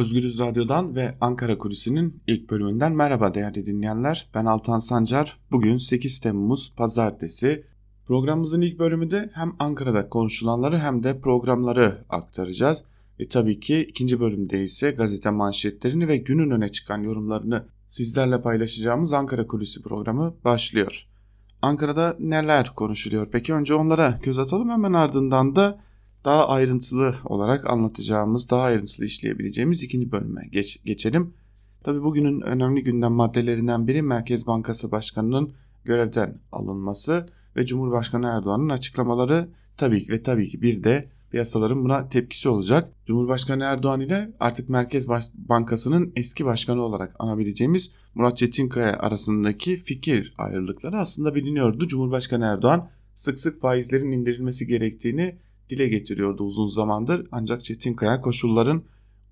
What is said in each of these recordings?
Özgürüz Radyo'dan ve Ankara Kulisi'nin ilk bölümünden merhaba değerli dinleyenler. Ben Altan Sancar. Bugün 8 Temmuz Pazartesi. Programımızın ilk bölümünde hem Ankara'da konuşulanları hem de programları aktaracağız. Ve tabii ki ikinci bölümde ise gazete manşetlerini ve günün öne çıkan yorumlarını sizlerle paylaşacağımız Ankara Kulisi programı başlıyor. Ankara'da neler konuşuluyor? Peki önce onlara göz atalım hemen ardından da daha ayrıntılı olarak anlatacağımız, daha ayrıntılı işleyebileceğimiz ikinci bölüme geç, geçelim. Tabii bugünün önemli gündem maddelerinden biri Merkez Bankası Başkanı'nın görevden alınması ve Cumhurbaşkanı Erdoğan'ın açıklamaları tabii ve tabii ki bir de piyasaların buna tepkisi olacak. Cumhurbaşkanı Erdoğan ile artık Merkez Bankası'nın eski başkanı olarak anabileceğimiz Murat Çetinkaya arasındaki fikir ayrılıkları aslında biliniyordu. Cumhurbaşkanı Erdoğan sık sık faizlerin indirilmesi gerektiğini dile getiriyordu uzun zamandır ancak Çetinkaya koşulların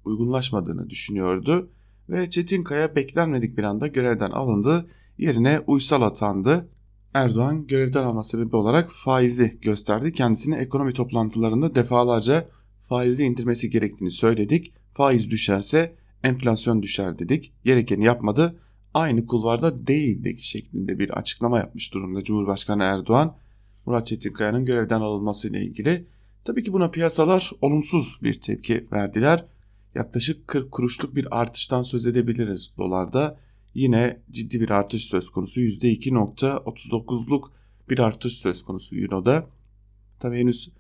uygunlaşmadığını düşünüyordu ve Çetinkaya beklenmedik bir anda görevden alındı yerine Uysal atandı. Erdoğan görevden alma sebebi olarak faizi gösterdi. Kendisine ekonomi toplantılarında defalarca faizi indirmesi gerektiğini söyledik. Faiz düşerse enflasyon düşer dedik. Gerekeni yapmadı. Aynı kulvarda değildi şeklinde bir açıklama yapmış durumda Cumhurbaşkanı Erdoğan. Murat Çetinkaya'nın görevden alınması ile ilgili Tabii ki buna piyasalar olumsuz bir tepki verdiler. Yaklaşık 40 kuruşluk bir artıştan söz edebiliriz dolarda. Yine ciddi bir artış söz konusu. %2.39'luk bir artış söz konusu Euro'da. Tabii henüz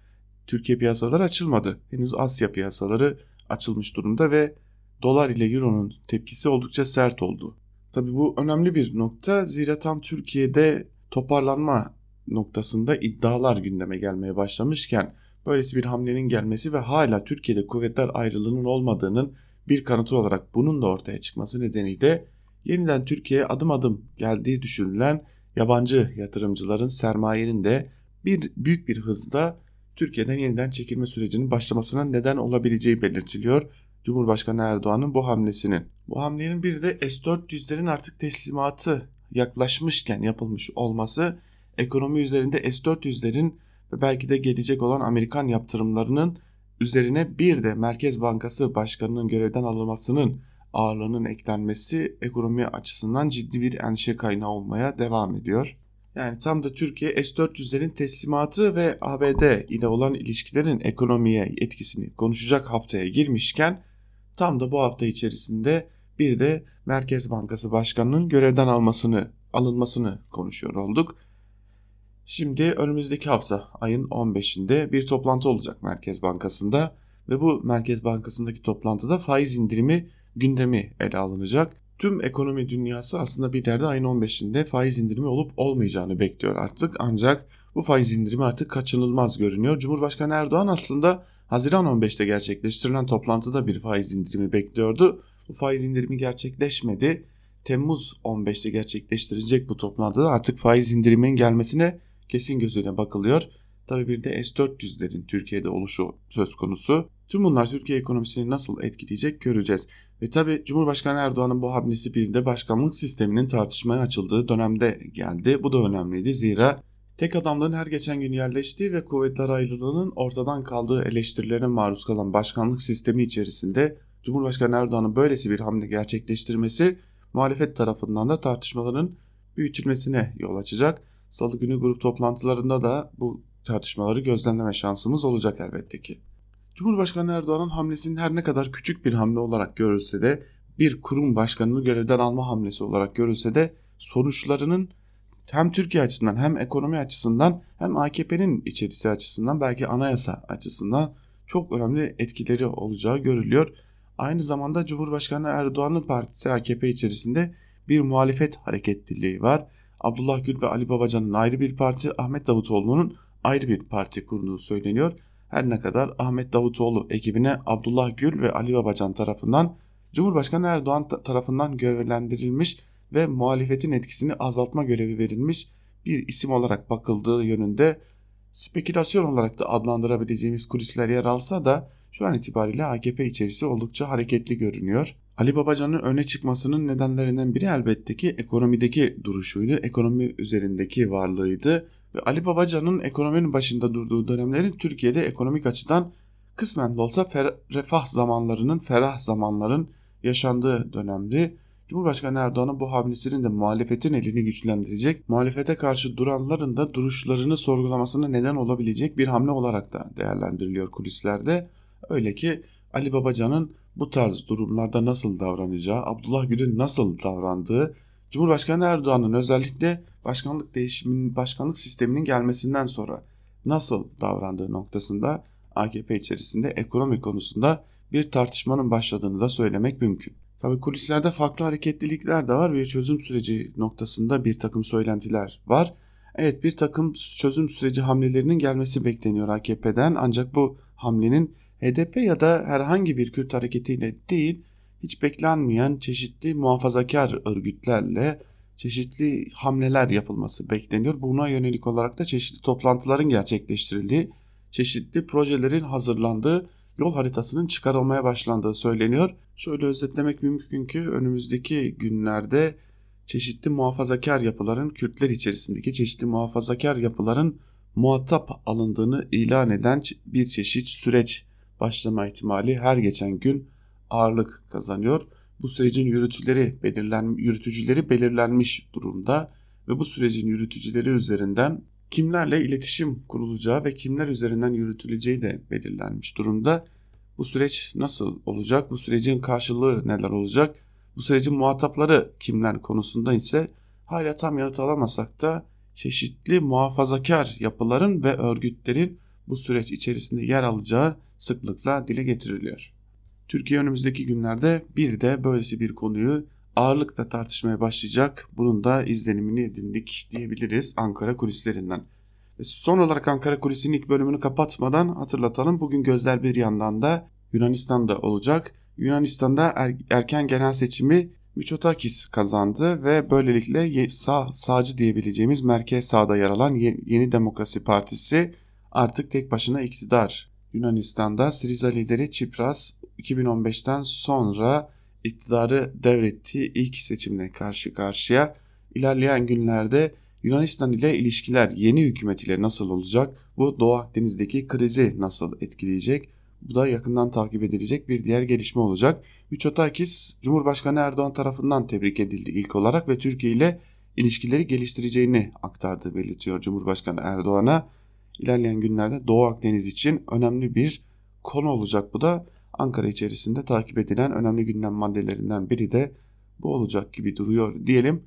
Türkiye piyasaları açılmadı. Henüz Asya piyasaları açılmış durumda ve dolar ile euronun tepkisi oldukça sert oldu. Tabii bu önemli bir nokta. Zira tam Türkiye'de toparlanma noktasında iddialar gündeme gelmeye başlamışken Böylesi bir hamlenin gelmesi ve hala Türkiye'de kuvvetler ayrılığının olmadığının bir kanıtı olarak bunun da ortaya çıkması nedeniyle yeniden Türkiye'ye adım adım geldiği düşünülen yabancı yatırımcıların sermayenin de bir büyük bir hızda Türkiye'den yeniden çekilme sürecinin başlamasına neden olabileceği belirtiliyor. Cumhurbaşkanı Erdoğan'ın bu hamlesinin. Bu hamlenin bir de S-400'lerin artık teslimatı yaklaşmışken yapılmış olması ekonomi üzerinde S-400'lerin ve belki de gelecek olan Amerikan yaptırımlarının üzerine bir de Merkez Bankası Başkanı'nın görevden alınmasının ağırlığının eklenmesi ekonomi açısından ciddi bir endişe kaynağı olmaya devam ediyor. Yani tam da Türkiye S-400'lerin teslimatı ve ABD ile olan ilişkilerin ekonomiye etkisini konuşacak haftaya girmişken tam da bu hafta içerisinde bir de Merkez Bankası Başkanı'nın görevden almasını alınmasını konuşuyor olduk. Şimdi önümüzdeki hafta ayın 15'inde bir toplantı olacak Merkez Bankası'nda ve bu Merkez Bankası'ndaki toplantıda faiz indirimi gündemi ele alınacak. Tüm ekonomi dünyası aslında bir yerde ayın 15'inde faiz indirimi olup olmayacağını bekliyor artık ancak bu faiz indirimi artık kaçınılmaz görünüyor. Cumhurbaşkanı Erdoğan aslında Haziran 15'te gerçekleştirilen toplantıda bir faiz indirimi bekliyordu. Bu faiz indirimi gerçekleşmedi. Temmuz 15'te gerçekleştirecek bu toplantıda artık faiz indiriminin gelmesine kesin gözüyle bakılıyor. Tabi bir de S-400'lerin Türkiye'de oluşu söz konusu. Tüm bunlar Türkiye ekonomisini nasıl etkileyecek göreceğiz. Ve tabi Cumhurbaşkanı Erdoğan'ın bu hamlesi bir de başkanlık sisteminin tartışmaya açıldığı dönemde geldi. Bu da önemliydi zira tek adamlığın her geçen gün yerleştiği ve kuvvetler ayrılığının ortadan kaldığı eleştirilerine maruz kalan başkanlık sistemi içerisinde Cumhurbaşkanı Erdoğan'ın böylesi bir hamle gerçekleştirmesi muhalefet tarafından da tartışmaların büyütülmesine yol açacak. Salı günü grup toplantılarında da bu tartışmaları gözlemleme şansımız olacak elbette ki. Cumhurbaşkanı Erdoğan'ın hamlesinin her ne kadar küçük bir hamle olarak görülse de bir kurum başkanını görevden alma hamlesi olarak görülse de sonuçlarının hem Türkiye açısından hem ekonomi açısından hem AKP'nin içerisi açısından belki anayasa açısından çok önemli etkileri olacağı görülüyor. Aynı zamanda Cumhurbaşkanı Erdoğan'ın partisi AKP içerisinde bir muhalefet hareketliliği var. Abdullah Gül ve Ali Babacan'ın ayrı bir parti, Ahmet Davutoğlu'nun ayrı bir parti kurduğu söyleniyor. Her ne kadar Ahmet Davutoğlu ekibine Abdullah Gül ve Ali Babacan tarafından Cumhurbaşkanı Erdoğan tarafından görevlendirilmiş ve muhalefetin etkisini azaltma görevi verilmiş bir isim olarak bakıldığı yönünde spekülasyon olarak da adlandırabileceğimiz kulisler yer alsa da şu an itibariyle AKP içerisi oldukça hareketli görünüyor. Ali Babacan'ın öne çıkmasının nedenlerinden biri elbette ki ekonomideki duruşuydu. Ekonomi üzerindeki varlığıydı. Ve Ali Babacan'ın ekonominin başında durduğu dönemlerin Türkiye'de ekonomik açıdan kısmen de olsa refah zamanlarının, ferah zamanların yaşandığı dönemdi. Cumhurbaşkanı Erdoğan'ın bu hamlesinin de muhalefetin elini güçlendirecek, muhalefete karşı duranların da duruşlarını sorgulamasına neden olabilecek bir hamle olarak da değerlendiriliyor kulislerde. Öyle ki Ali Babacan'ın bu tarz durumlarda nasıl davranacağı, Abdullah Gül'ün nasıl davrandığı, Cumhurbaşkanı Erdoğan'ın özellikle başkanlık değişiminin, başkanlık sisteminin gelmesinden sonra nasıl davrandığı noktasında AKP içerisinde ekonomi konusunda bir tartışmanın başladığını da söylemek mümkün. Tabi kulislerde farklı hareketlilikler de var. Bir çözüm süreci noktasında bir takım söylentiler var. Evet bir takım çözüm süreci hamlelerinin gelmesi bekleniyor AKP'den ancak bu hamlenin HDP ya da herhangi bir Kürt hareketiyle değil hiç beklenmeyen çeşitli muhafazakar örgütlerle çeşitli hamleler yapılması bekleniyor. Buna yönelik olarak da çeşitli toplantıların gerçekleştirildiği, çeşitli projelerin hazırlandığı yol haritasının çıkarılmaya başlandığı söyleniyor. Şöyle özetlemek mümkün ki önümüzdeki günlerde çeşitli muhafazakar yapıların Kürtler içerisindeki çeşitli muhafazakar yapıların muhatap alındığını ilan eden bir çeşit süreç başlama ihtimali her geçen gün ağırlık kazanıyor. Bu sürecin yürütüleri belirlen yürütücüleri belirlenmiş durumda ve bu sürecin yürütücüleri üzerinden kimlerle iletişim kurulacağı ve kimler üzerinden yürütüleceği de belirlenmiş durumda. Bu süreç nasıl olacak? Bu sürecin karşılığı neler olacak? Bu sürecin muhatapları kimler konusunda ise hala tam yanıt alamasak da çeşitli muhafazakar yapıların ve örgütlerin bu süreç içerisinde yer alacağı sıklıkla dile getiriliyor. Türkiye önümüzdeki günlerde bir de böylesi bir konuyu ağırlıkla tartışmaya başlayacak. Bunun da izlenimini edindik diyebiliriz Ankara kulislerinden. Ve son olarak Ankara kulisinin ilk bölümünü kapatmadan hatırlatalım. Bugün gözler bir yandan da Yunanistan'da olacak. Yunanistan'da er, erken genel seçimi Miçotakis kazandı ve böylelikle sağ, sağcı diyebileceğimiz merkez sağda yer alan Yeni Demokrasi Partisi artık tek başına iktidar. Yunanistan'da Siriza lideri Çipras 2015'ten sonra iktidarı devrettiği ilk seçimle karşı karşıya. İlerleyen günlerde Yunanistan ile ilişkiler yeni hükümet ile nasıl olacak? Bu Doğu Akdeniz'deki krizi nasıl etkileyecek? Bu da yakından takip edilecek bir diğer gelişme olacak. Miçotakis Cumhurbaşkanı Erdoğan tarafından tebrik edildi ilk olarak ve Türkiye ile ilişkileri geliştireceğini aktardı belirtiyor Cumhurbaşkanı Erdoğan'a. İlerleyen günlerde Doğu Akdeniz için önemli bir konu olacak bu da. Ankara içerisinde takip edilen önemli gündem maddelerinden biri de bu olacak gibi duruyor diyelim.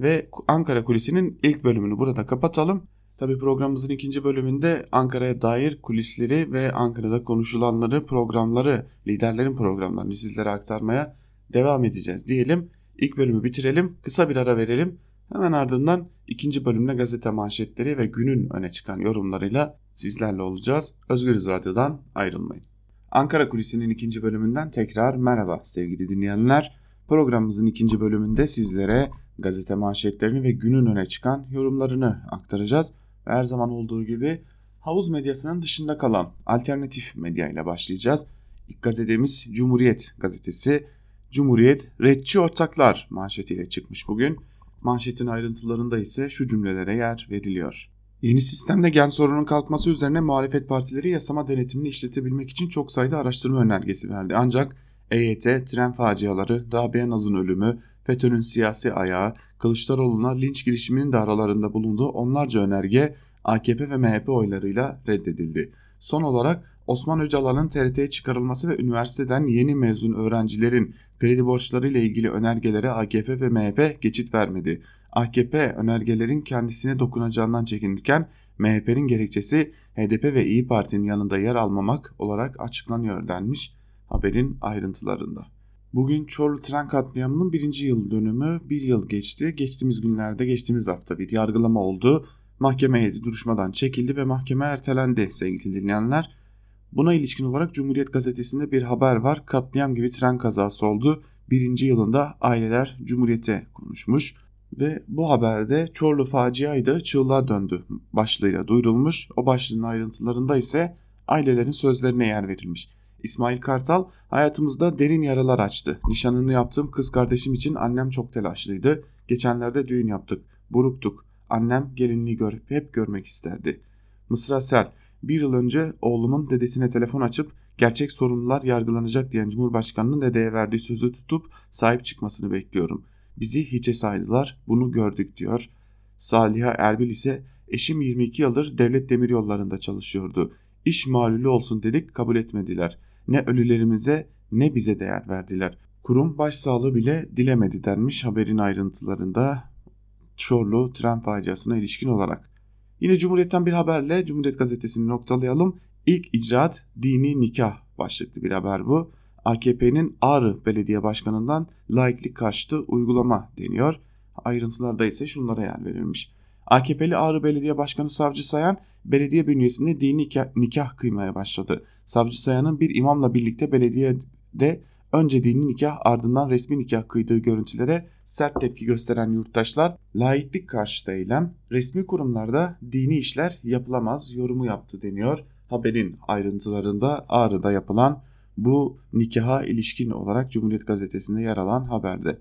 Ve Ankara Kulisi'nin ilk bölümünü burada kapatalım. Tabi programımızın ikinci bölümünde Ankara'ya dair kulisleri ve Ankara'da konuşulanları, programları, liderlerin programlarını sizlere aktarmaya devam edeceğiz diyelim. İlk bölümü bitirelim, kısa bir ara verelim. Hemen ardından ikinci bölümde gazete manşetleri ve günün öne çıkan yorumlarıyla sizlerle olacağız. Özgürüz Radyo'dan ayrılmayın. Ankara Kulisi'nin ikinci bölümünden tekrar merhaba sevgili dinleyenler. Programımızın ikinci bölümünde sizlere gazete manşetlerini ve günün öne çıkan yorumlarını aktaracağız. Her zaman olduğu gibi havuz medyasının dışında kalan alternatif medya ile başlayacağız. İlk gazetemiz Cumhuriyet gazetesi. Cumhuriyet Redçi Ortaklar manşetiyle çıkmış bugün. Manşetin ayrıntılarında ise şu cümlelere yer veriliyor. Yeni sistemde gen sorunun kalkması üzerine muhalefet partileri yasama denetimini işletebilmek için çok sayıda araştırma önergesi verdi. Ancak EYT, tren faciaları, Rabia Naz'ın ölümü, FETÖ'nün siyasi ayağı, Kılıçdaroğlu'na linç girişiminin de aralarında bulunduğu onlarca önerge AKP ve MHP oylarıyla reddedildi. Son olarak Osman Öcalan'ın TRT'ye çıkarılması ve üniversiteden yeni mezun öğrencilerin kredi borçları ile ilgili önergelere AKP ve MHP geçit vermedi. AKP önergelerin kendisine dokunacağından çekinirken MHP'nin gerekçesi HDP ve İyi Parti'nin yanında yer almamak olarak açıklanıyor denmiş haberin ayrıntılarında. Bugün Çorlu tren katliamının birinci yıl dönümü bir yıl geçti. Geçtiğimiz günlerde geçtiğimiz hafta bir yargılama oldu. Mahkeme heyeti duruşmadan çekildi ve mahkeme ertelendi sevgili dinleyenler. Buna ilişkin olarak Cumhuriyet Gazetesi'nde bir haber var. Katliam gibi tren kazası oldu. Birinci yılında aileler Cumhuriyet'e konuşmuş. Ve bu haberde Çorlu faciaydı çığlığa döndü başlığıyla duyurulmuş. O başlığın ayrıntılarında ise ailelerin sözlerine yer verilmiş. İsmail Kartal hayatımızda derin yaralar açtı. Nişanını yaptığım kız kardeşim için annem çok telaşlıydı. Geçenlerde düğün yaptık. Buruktuk. Annem gelinliği görüp hep görmek isterdi. Mısra Sel bir yıl önce oğlumun dedesine telefon açıp gerçek sorumlular yargılanacak diyen Cumhurbaşkanı'nın dedeye verdiği sözü tutup sahip çıkmasını bekliyorum. Bizi hiçe saydılar, bunu gördük diyor. Saliha Erbil ise eşim 22 yıldır devlet demiryollarında çalışıyordu. İş malulü olsun dedik kabul etmediler. Ne ölülerimize ne bize değer verdiler. Kurum başsağlığı bile dilemedi denmiş haberin ayrıntılarında Çorlu tren faciasına ilişkin olarak. Yine Cumhuriyet'ten bir haberle Cumhuriyet Gazetesi'ni noktalayalım. İlk icraat dini nikah başlıklı bir haber bu. AKP'nin Ağrı Belediye Başkanı'ndan laiklik karşıtı uygulama deniyor. Ayrıntılarda ise şunlara yer verilmiş. AKP'li Ağrı Belediye Başkanı Savcı Sayan belediye bünyesinde dini nikah, nikah kıymaya başladı. Savcı Sayan'ın bir imamla birlikte belediyede önce dini nikah ardından resmi nikah kıydığı görüntülere sert tepki gösteren yurttaşlar laiklik karşıtı eylem, resmi kurumlarda dini işler yapılamaz yorumu yaptı deniyor. Haberin ayrıntılarında Ağrı'da yapılan bu nikaha ilişkin olarak Cumhuriyet Gazetesi'nde yer alan haberde.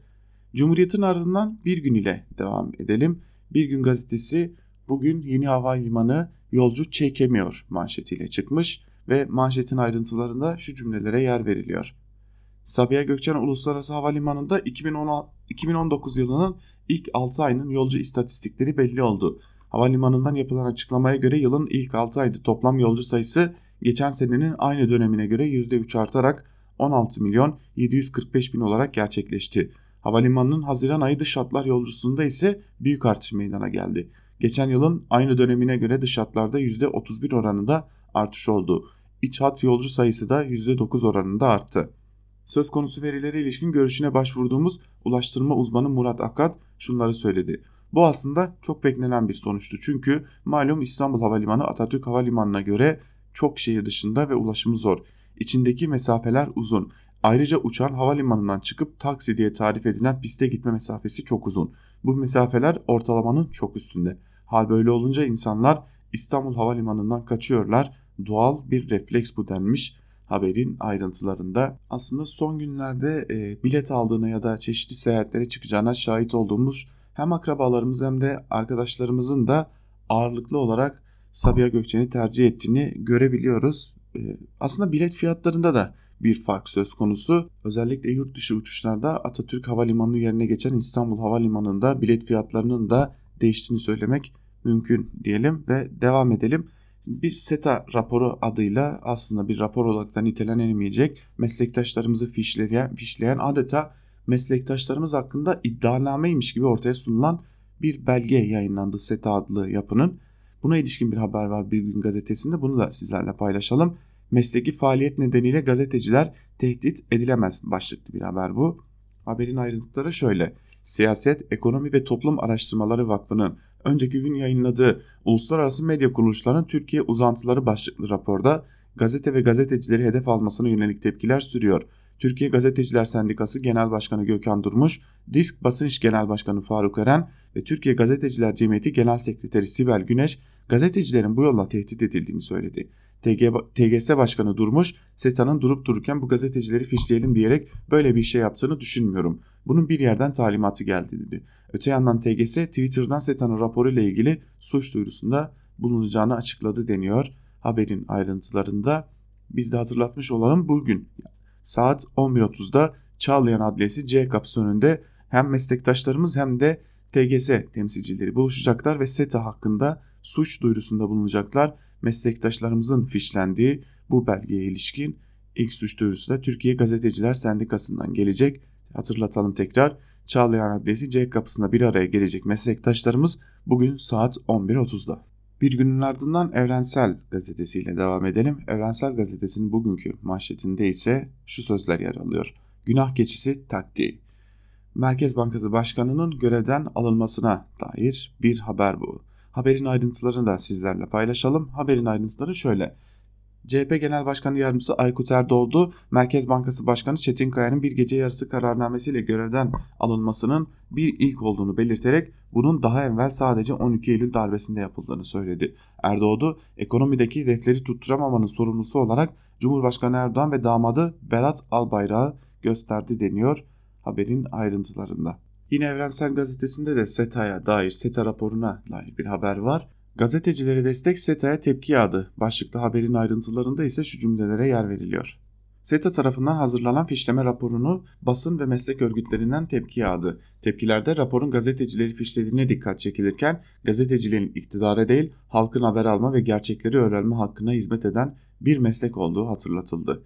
Cumhuriyet'in ardından bir gün ile devam edelim. Bir gün gazetesi bugün yeni havalimanı yolcu çekemiyor manşetiyle çıkmış ve manşetin ayrıntılarında şu cümlelere yer veriliyor. Sabiha Gökçen Uluslararası Havalimanı'nda 2019 yılının ilk 6 ayının yolcu istatistikleri belli oldu. Havalimanından yapılan açıklamaya göre yılın ilk 6 ayda toplam yolcu sayısı geçen senenin aynı dönemine göre %3 artarak 16 milyon 745 bin olarak gerçekleşti. Havalimanının Haziran ayı dış hatlar yolcusunda ise büyük artış meydana geldi. Geçen yılın aynı dönemine göre dış hatlarda %31 oranında artış oldu. İç hat yolcu sayısı da %9 oranında arttı. Söz konusu verilere ilişkin görüşüne başvurduğumuz ulaştırma uzmanı Murat Akat şunları söyledi. Bu aslında çok beklenen bir sonuçtu çünkü malum İstanbul Havalimanı Atatürk Havalimanı'na göre çok şehir dışında ve ulaşımı zor. İçindeki mesafeler uzun. Ayrıca uçan havalimanından çıkıp taksi diye tarif edilen piste gitme mesafesi çok uzun. Bu mesafeler ortalamanın çok üstünde. Hal böyle olunca insanlar İstanbul Havalimanı'ndan kaçıyorlar. Doğal bir refleks bu denmiş haberin ayrıntılarında. Aslında son günlerde e, bilet aldığına ya da çeşitli seyahatlere çıkacağına şahit olduğumuz hem akrabalarımız hem de arkadaşlarımızın da ağırlıklı olarak Sabiha Gökçen'i tercih ettiğini görebiliyoruz. E, aslında bilet fiyatlarında da bir fark söz konusu. Özellikle yurt dışı uçuşlarda Atatürk Havalimanı yerine geçen İstanbul Havalimanı'nda bilet fiyatlarının da değiştiğini söylemek mümkün diyelim ve devam edelim. Bir SETA raporu adıyla aslında bir rapor olarak da nitelenemeyecek meslektaşlarımızı fişleyen, fişleyen adeta meslektaşlarımız hakkında iddianameymiş gibi ortaya sunulan bir belge yayınlandı SETA adlı yapının. Buna ilişkin bir haber var Bir Gün Gazetesi'nde bunu da sizlerle paylaşalım. Mesleki faaliyet nedeniyle gazeteciler tehdit edilemez başlıklı bir haber bu. Haberin ayrıntıları şöyle. Siyaset, Ekonomi ve Toplum Araştırmaları Vakfı'nın önceki gün yayınladığı Uluslararası Medya Kuruluşlarının Türkiye Uzantıları başlıklı raporda gazete ve gazetecileri hedef almasına yönelik tepkiler sürüyor. Türkiye Gazeteciler Sendikası Genel Başkanı Gökhan Durmuş, Disk Basın İş Genel Başkanı Faruk Eren ve Türkiye Gazeteciler Cemiyeti Genel Sekreteri Sibel Güneş gazetecilerin bu yolla tehdit edildiğini söyledi. TG, TGS Başkanı Durmuş, SETA'nın durup dururken bu gazetecileri fişleyelim diyerek böyle bir şey yaptığını düşünmüyorum. Bunun bir yerden talimatı geldi dedi. Öte yandan TGS Twitter'dan SETA'nın raporu ile ilgili suç duyurusunda bulunacağını açıkladı deniyor. Haberin ayrıntılarında biz de hatırlatmış olalım bugün saat 11.30'da Çağlayan Adliyesi C kapısı önünde hem meslektaşlarımız hem de TGS temsilcileri buluşacaklar ve SETA hakkında suç duyurusunda bulunacaklar. Meslektaşlarımızın fişlendiği bu belgeye ilişkin ilk suç duyurusu da Türkiye Gazeteciler Sendikası'ndan gelecek. Hatırlatalım tekrar. Çağlayan Adliyesi C kapısına bir araya gelecek meslektaşlarımız bugün saat 11.30'da. Bir günün ardından Evrensel Gazetesi'yle devam edelim. Evrensel Gazetesi'nin bugünkü manşetinde ise şu sözler yer alıyor. Günah keçisi taktiği. Merkez Bankası Başkanı'nın görevden alınmasına dair bir haber bu. Haberin ayrıntılarını da sizlerle paylaşalım. Haberin ayrıntıları şöyle. CHP Genel Başkanı Yardımcısı Aykut Erdoğdu, Merkez Bankası Başkanı Çetin Kaya'nın bir gece yarısı kararnamesiyle görevden alınmasının bir ilk olduğunu belirterek bunun daha evvel sadece 12 Eylül darbesinde yapıldığını söyledi. Erdoğdu, ekonomideki hedefleri tutturamamanın sorumlusu olarak Cumhurbaşkanı Erdoğan ve damadı Berat Albayrak'ı gösterdi deniyor haberin ayrıntılarında. Yine Evrensel Gazetesi'nde de SETA'ya dair, SETA raporuna dair bir haber var. Gazetecilere destek SETA'ya tepki yağdı. Başlıklı haberin ayrıntılarında ise şu cümlelere yer veriliyor. SETA tarafından hazırlanan fişleme raporunu basın ve meslek örgütlerinden tepki yağdı. Tepkilerde raporun gazetecileri fişlediğine dikkat çekilirken gazeteciliğin iktidara değil halkın haber alma ve gerçekleri öğrenme hakkına hizmet eden bir meslek olduğu hatırlatıldı.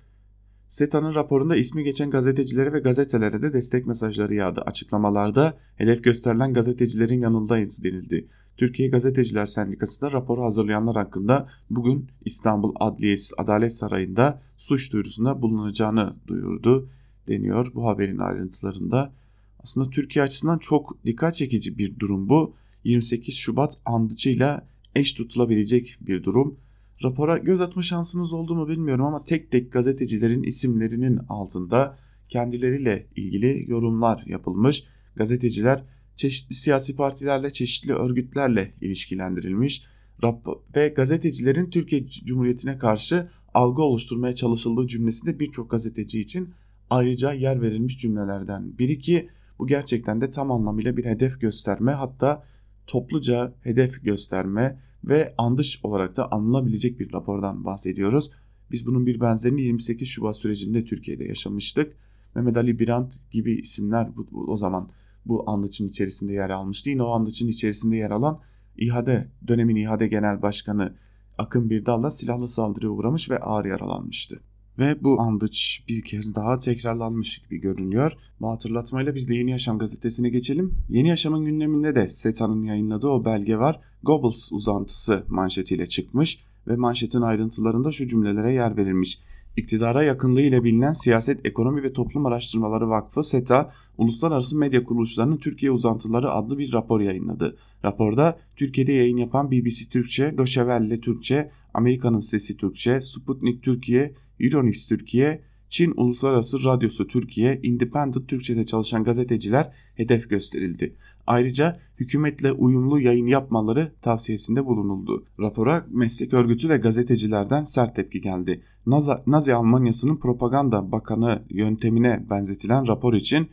SETA'nın raporunda ismi geçen gazetecilere ve gazetelere de destek mesajları yağdı. Açıklamalarda hedef gösterilen gazetecilerin yanındayız denildi. Türkiye Gazeteciler Sendikası da raporu hazırlayanlar hakkında bugün İstanbul Adliyesi Adalet Sarayı'nda suç duyurusunda bulunacağını duyurdu deniyor bu haberin ayrıntılarında. Aslında Türkiye açısından çok dikkat çekici bir durum bu. 28 Şubat andıcıyla eş tutulabilecek bir durum. Rapora göz atma şansınız oldu mu bilmiyorum ama tek tek gazetecilerin isimlerinin altında kendileriyle ilgili yorumlar yapılmış. Gazeteciler çeşitli siyasi partilerle, çeşitli örgütlerle ilişkilendirilmiş ve gazetecilerin Türkiye Cumhuriyeti'ne karşı algı oluşturmaya çalışıldığı cümlesinde birçok gazeteci için ayrıca yer verilmiş cümlelerden biri ki bu gerçekten de tam anlamıyla bir hedef gösterme hatta topluca hedef gösterme ve andış olarak da anılabilecek bir rapordan bahsediyoruz. Biz bunun bir benzerini 28 Şubat sürecinde Türkiye'de yaşamıştık. Mehmet Ali Birant gibi isimler bu, bu, o zaman bu andıçın içerisinde yer almıştı. Yine o andıçın içerisinde yer alan İHA'de dönemin İHA'de Genel Başkanı Akın Birdal'la silahlı saldırıya uğramış ve ağır yaralanmıştı. Ve bu andıç bir kez daha tekrarlanmış gibi görünüyor. Bu hatırlatmayla biz de Yeni Yaşam gazetesine geçelim. Yeni Yaşam'ın gündeminde de SETA'nın yayınladığı o belge var. Goebbels uzantısı manşetiyle çıkmış ve manşetin ayrıntılarında şu cümlelere yer verilmiş. İktidara yakınlığı ile bilinen Siyaset, Ekonomi ve Toplum Araştırmaları Vakfı SETA, Uluslararası Medya Kuruluşlarının Türkiye Uzantıları adlı bir rapor yayınladı. Raporda Türkiye'de yayın yapan BBC Türkçe, Doşevelle Türkçe, Amerika'nın Sesi Türkçe, Sputnik Türkiye, Euronews Türkiye, Çin Uluslararası Radyosu Türkiye, Independent Türkçe'de çalışan gazeteciler hedef gösterildi. Ayrıca hükümetle uyumlu yayın yapmaları tavsiyesinde bulunuldu. Rapora meslek örgütü ve gazetecilerden sert tepki geldi. Nazi, Nazi Almanyası'nın propaganda bakanı yöntemine benzetilen rapor için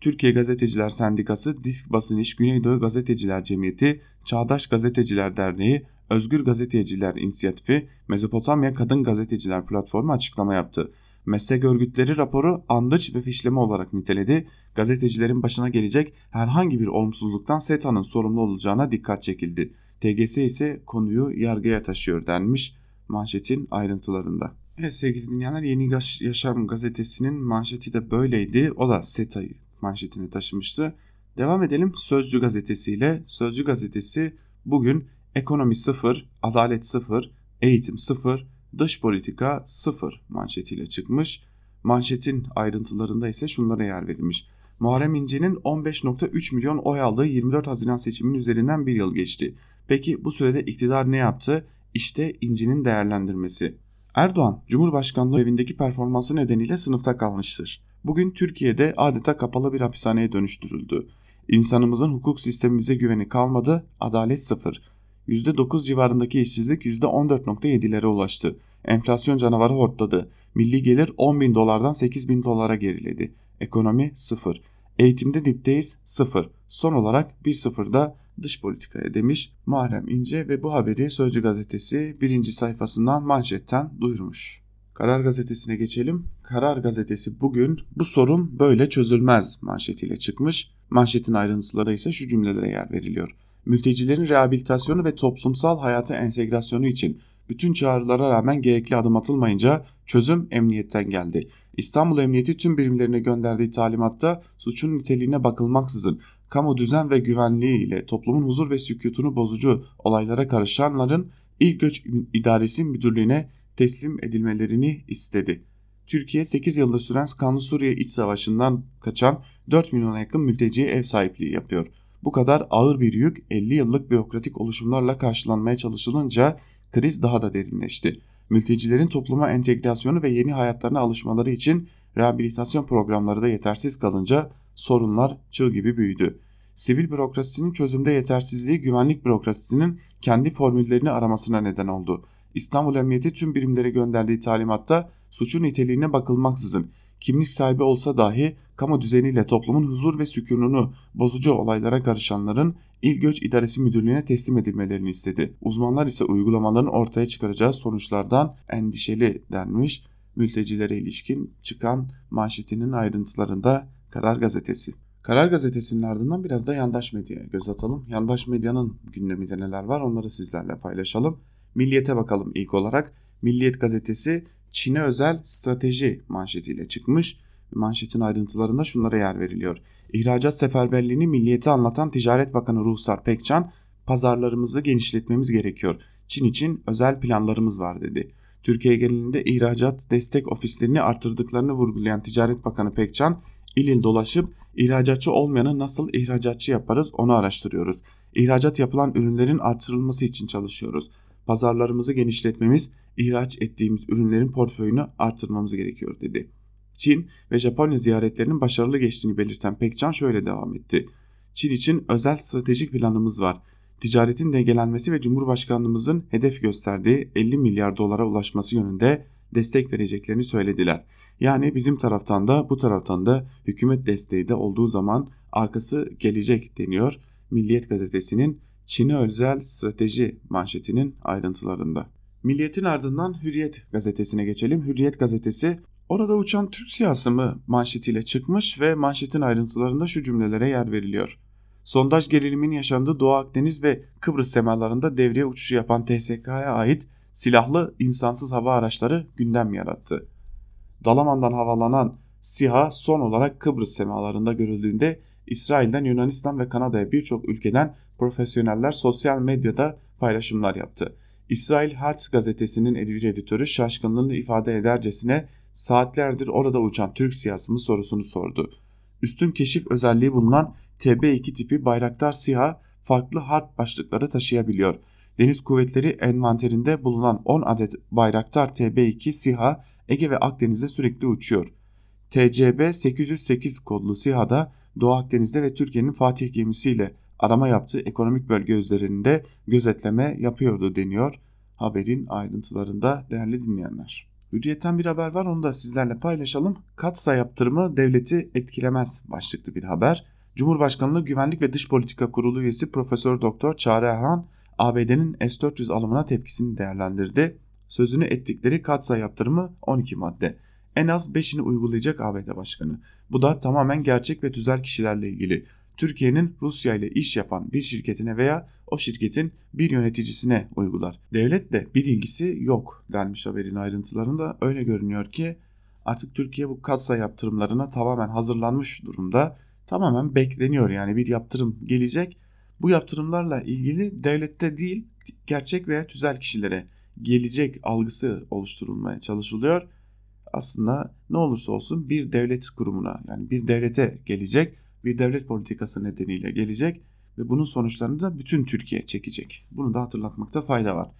Türkiye Gazeteciler Sendikası, Disk Basın İş, Güneydoğu Gazeteciler Cemiyeti, Çağdaş Gazeteciler Derneği, Özgür Gazeteciler İnisiyatifi, Mezopotamya Kadın Gazeteciler Platformu açıklama yaptı. Meslek örgütleri raporu andıç ve fişleme olarak niteledi. Gazetecilerin başına gelecek herhangi bir olumsuzluktan SETA'nın sorumlu olacağına dikkat çekildi. TGS ise konuyu yargıya taşıyor denmiş manşetin ayrıntılarında. Evet sevgili dinleyenler Yeni Yaşam gazetesinin manşeti de böyleydi. O da SETA'yı manşetini taşımıştı. Devam edelim Sözcü gazetesiyle. Sözcü gazetesi bugün ekonomi sıfır, adalet sıfır, eğitim sıfır, dış politika sıfır manşetiyle çıkmış. Manşetin ayrıntılarında ise şunlara yer verilmiş. Muharrem İnce'nin 15.3 milyon oy aldığı 24 Haziran seçiminin üzerinden bir yıl geçti. Peki bu sürede iktidar ne yaptı? İşte İnce'nin değerlendirmesi. Erdoğan, Cumhurbaşkanlığı evindeki performansı nedeniyle sınıfta kalmıştır. Bugün Türkiye'de adeta kapalı bir hapishaneye dönüştürüldü. İnsanımızın hukuk sistemimize güveni kalmadı, adalet sıfır. %9 civarındaki işsizlik %14.7'lere ulaştı. Enflasyon canavarı hortladı. Milli gelir 10 bin dolardan 8 bin dolara geriledi. Ekonomi sıfır. Eğitimde dipteyiz sıfır. Son olarak bir sıfırda dış politikaya demiş Muharrem İnce ve bu haberi Sözcü gazetesi birinci sayfasından manşetten duyurmuş. Karar gazetesine geçelim. Karar gazetesi bugün bu sorun böyle çözülmez manşetiyle çıkmış. Manşetin ayrıntıları ise şu cümlelere yer veriliyor mültecilerin rehabilitasyonu ve toplumsal hayata entegrasyonu için bütün çağrılara rağmen gerekli adım atılmayınca çözüm emniyetten geldi. İstanbul Emniyeti tüm birimlerine gönderdiği talimatta suçun niteliğine bakılmaksızın kamu düzen ve güvenliği ile toplumun huzur ve sükutunu bozucu olaylara karışanların ilk göç idaresi müdürlüğüne teslim edilmelerini istedi. Türkiye 8 yılda süren kanlı Suriye iç savaşından kaçan 4 milyona yakın mülteciye ev sahipliği yapıyor. Bu kadar ağır bir yük 50 yıllık bürokratik oluşumlarla karşılanmaya çalışılınca kriz daha da derinleşti. Mültecilerin topluma entegrasyonu ve yeni hayatlarına alışmaları için rehabilitasyon programları da yetersiz kalınca sorunlar çığ gibi büyüdü. Sivil bürokrasisinin çözümde yetersizliği güvenlik bürokrasisinin kendi formüllerini aramasına neden oldu. İstanbul Emniyeti tüm birimlere gönderdiği talimatta suçun niteliğine bakılmaksızın kimlik sahibi olsa dahi kamu düzeniyle toplumun huzur ve sükununu bozucu olaylara karışanların İl Göç İdaresi Müdürlüğü'ne teslim edilmelerini istedi. Uzmanlar ise uygulamaların ortaya çıkaracağı sonuçlardan endişeli denmiş mültecilere ilişkin çıkan manşetinin ayrıntılarında Karar Gazetesi. Karar Gazetesi'nin ardından biraz da yandaş medyaya göz atalım. Yandaş medyanın gündeminde neler var onları sizlerle paylaşalım. Milliyete bakalım ilk olarak. Milliyet gazetesi Çin'e özel strateji manşetiyle çıkmış. Manşetin ayrıntılarında şunlara yer veriliyor. İhracat seferberliğini milliyete anlatan Ticaret Bakanı Ruhsar Pekcan, pazarlarımızı genişletmemiz gerekiyor. Çin için özel planlarımız var dedi. Türkiye genelinde ihracat destek ofislerini artırdıklarını vurgulayan Ticaret Bakanı Pekcan, il il dolaşıp ihracatçı olmayanı nasıl ihracatçı yaparız onu araştırıyoruz. İhracat yapılan ürünlerin artırılması için çalışıyoruz. Pazarlarımızı genişletmemiz, ihraç ettiğimiz ürünlerin portföyünü artırmamız gerekiyor dedi. Çin ve Japonya ziyaretlerinin başarılı geçtiğini belirten Pekcan şöyle devam etti. Çin için özel stratejik planımız var. Ticaretin dengelenmesi ve Cumhurbaşkanlığımızın hedef gösterdiği 50 milyar dolara ulaşması yönünde destek vereceklerini söylediler. Yani bizim taraftan da bu taraftan da hükümet desteği de olduğu zaman arkası gelecek deniyor Milliyet gazetesinin Çin'e özel strateji manşetinin ayrıntılarında. Milliyet'in ardından Hürriyet gazetesine geçelim. Hürriyet gazetesi orada uçan Türk siyasi mı manşetiyle çıkmış ve manşetin ayrıntılarında şu cümlelere yer veriliyor. Sondaj gerilimin yaşandığı Doğu Akdeniz ve Kıbrıs semalarında devreye uçuşu yapan TSK'ya ait silahlı insansız hava araçları gündem yarattı. Dalaman'dan havalanan SİHA son olarak Kıbrıs semalarında görüldüğünde İsrail'den Yunanistan ve Kanada'ya birçok ülkeden profesyoneller sosyal medyada paylaşımlar yaptı. İsrail Hartz gazetesinin bir editörü şaşkınlığını ifade edercesine saatlerdir orada uçan Türk siyasi sorusunu sordu. Üstün keşif özelliği bulunan TB2 tipi Bayraktar SİHA farklı harp başlıkları taşıyabiliyor. Deniz Kuvvetleri envanterinde bulunan 10 adet Bayraktar TB2 SİHA Ege ve Akdeniz'de sürekli uçuyor. TCB 808 kodlu SİHA'da Doğu Akdeniz'de ve Türkiye'nin Fatih gemisiyle arama yaptığı ekonomik bölge üzerinde gözetleme yapıyordu deniyor haberin ayrıntılarında değerli dinleyenler. Hürriyetten bir haber var onu da sizlerle paylaşalım. Katsa yaptırımı devleti etkilemez başlıklı bir haber. Cumhurbaşkanlığı Güvenlik ve Dış Politika Kurulu üyesi Profesör Doktor Çağrı Erhan ABD'nin S-400 alımına tepkisini değerlendirdi. Sözünü ettikleri katsa yaptırımı 12 madde. En az 5'ini uygulayacak ABD Başkanı. Bu da tamamen gerçek ve tüzel kişilerle ilgili. Türkiye'nin Rusya ile iş yapan bir şirketine veya o şirketin bir yöneticisine uygular. Devletle bir ilgisi yok denmiş haberin ayrıntılarında. Öyle görünüyor ki artık Türkiye bu katsa yaptırımlarına tamamen hazırlanmış durumda. Tamamen bekleniyor yani bir yaptırım gelecek. Bu yaptırımlarla ilgili devlette değil gerçek veya tüzel kişilere gelecek algısı oluşturulmaya çalışılıyor. Aslında ne olursa olsun bir devlet kurumuna yani bir devlete gelecek bir devlet politikası nedeniyle gelecek ve bunun sonuçlarını da bütün Türkiye çekecek. Bunu da hatırlatmakta fayda var.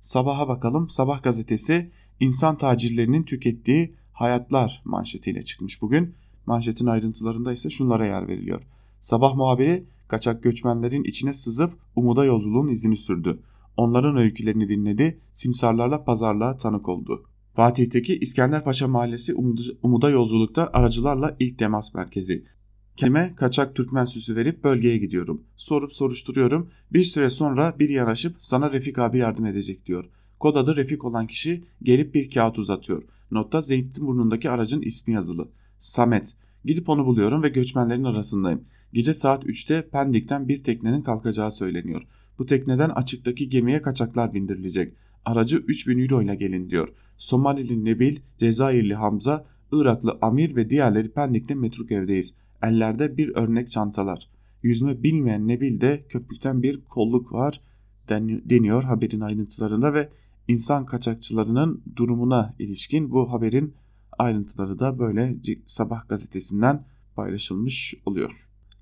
Sabaha bakalım. Sabah gazetesi insan tacirlerinin tükettiği hayatlar manşetiyle çıkmış bugün. Manşetin ayrıntılarında ise şunlara yer veriliyor. Sabah muhabiri kaçak göçmenlerin içine sızıp umuda yolculuğun izini sürdü. Onların öykülerini dinledi, simsarlarla pazarlığa tanık oldu. Fatih'teki İskenderpaşa Mahallesi Umuda Yolculuk'ta aracılarla ilk temas merkezi. Kendime kaçak Türkmen süsü verip bölgeye gidiyorum. Sorup soruşturuyorum. Bir süre sonra bir yanaşıp sana Refik abi yardım edecek diyor. Kod adı Refik olan kişi gelip bir kağıt uzatıyor. Notta Zeytinburnu'ndaki aracın ismi yazılı. Samet. Gidip onu buluyorum ve göçmenlerin arasındayım. Gece saat 3'te Pendik'ten bir teknenin kalkacağı söyleniyor. Bu tekneden açıktaki gemiye kaçaklar bindirilecek. Aracı 3000 euro ile gelin diyor. Somalili Nebil, Cezayirli Hamza, Iraklı Amir ve diğerleri Pendik'te metruk evdeyiz. Ellerde bir örnek çantalar. Yüzme bilmeyen Nebil'de köpükten bir kolluk var deniyor haberin ayrıntılarında ve insan kaçakçılarının durumuna ilişkin bu haberin ayrıntıları da böyle sabah gazetesinden paylaşılmış oluyor.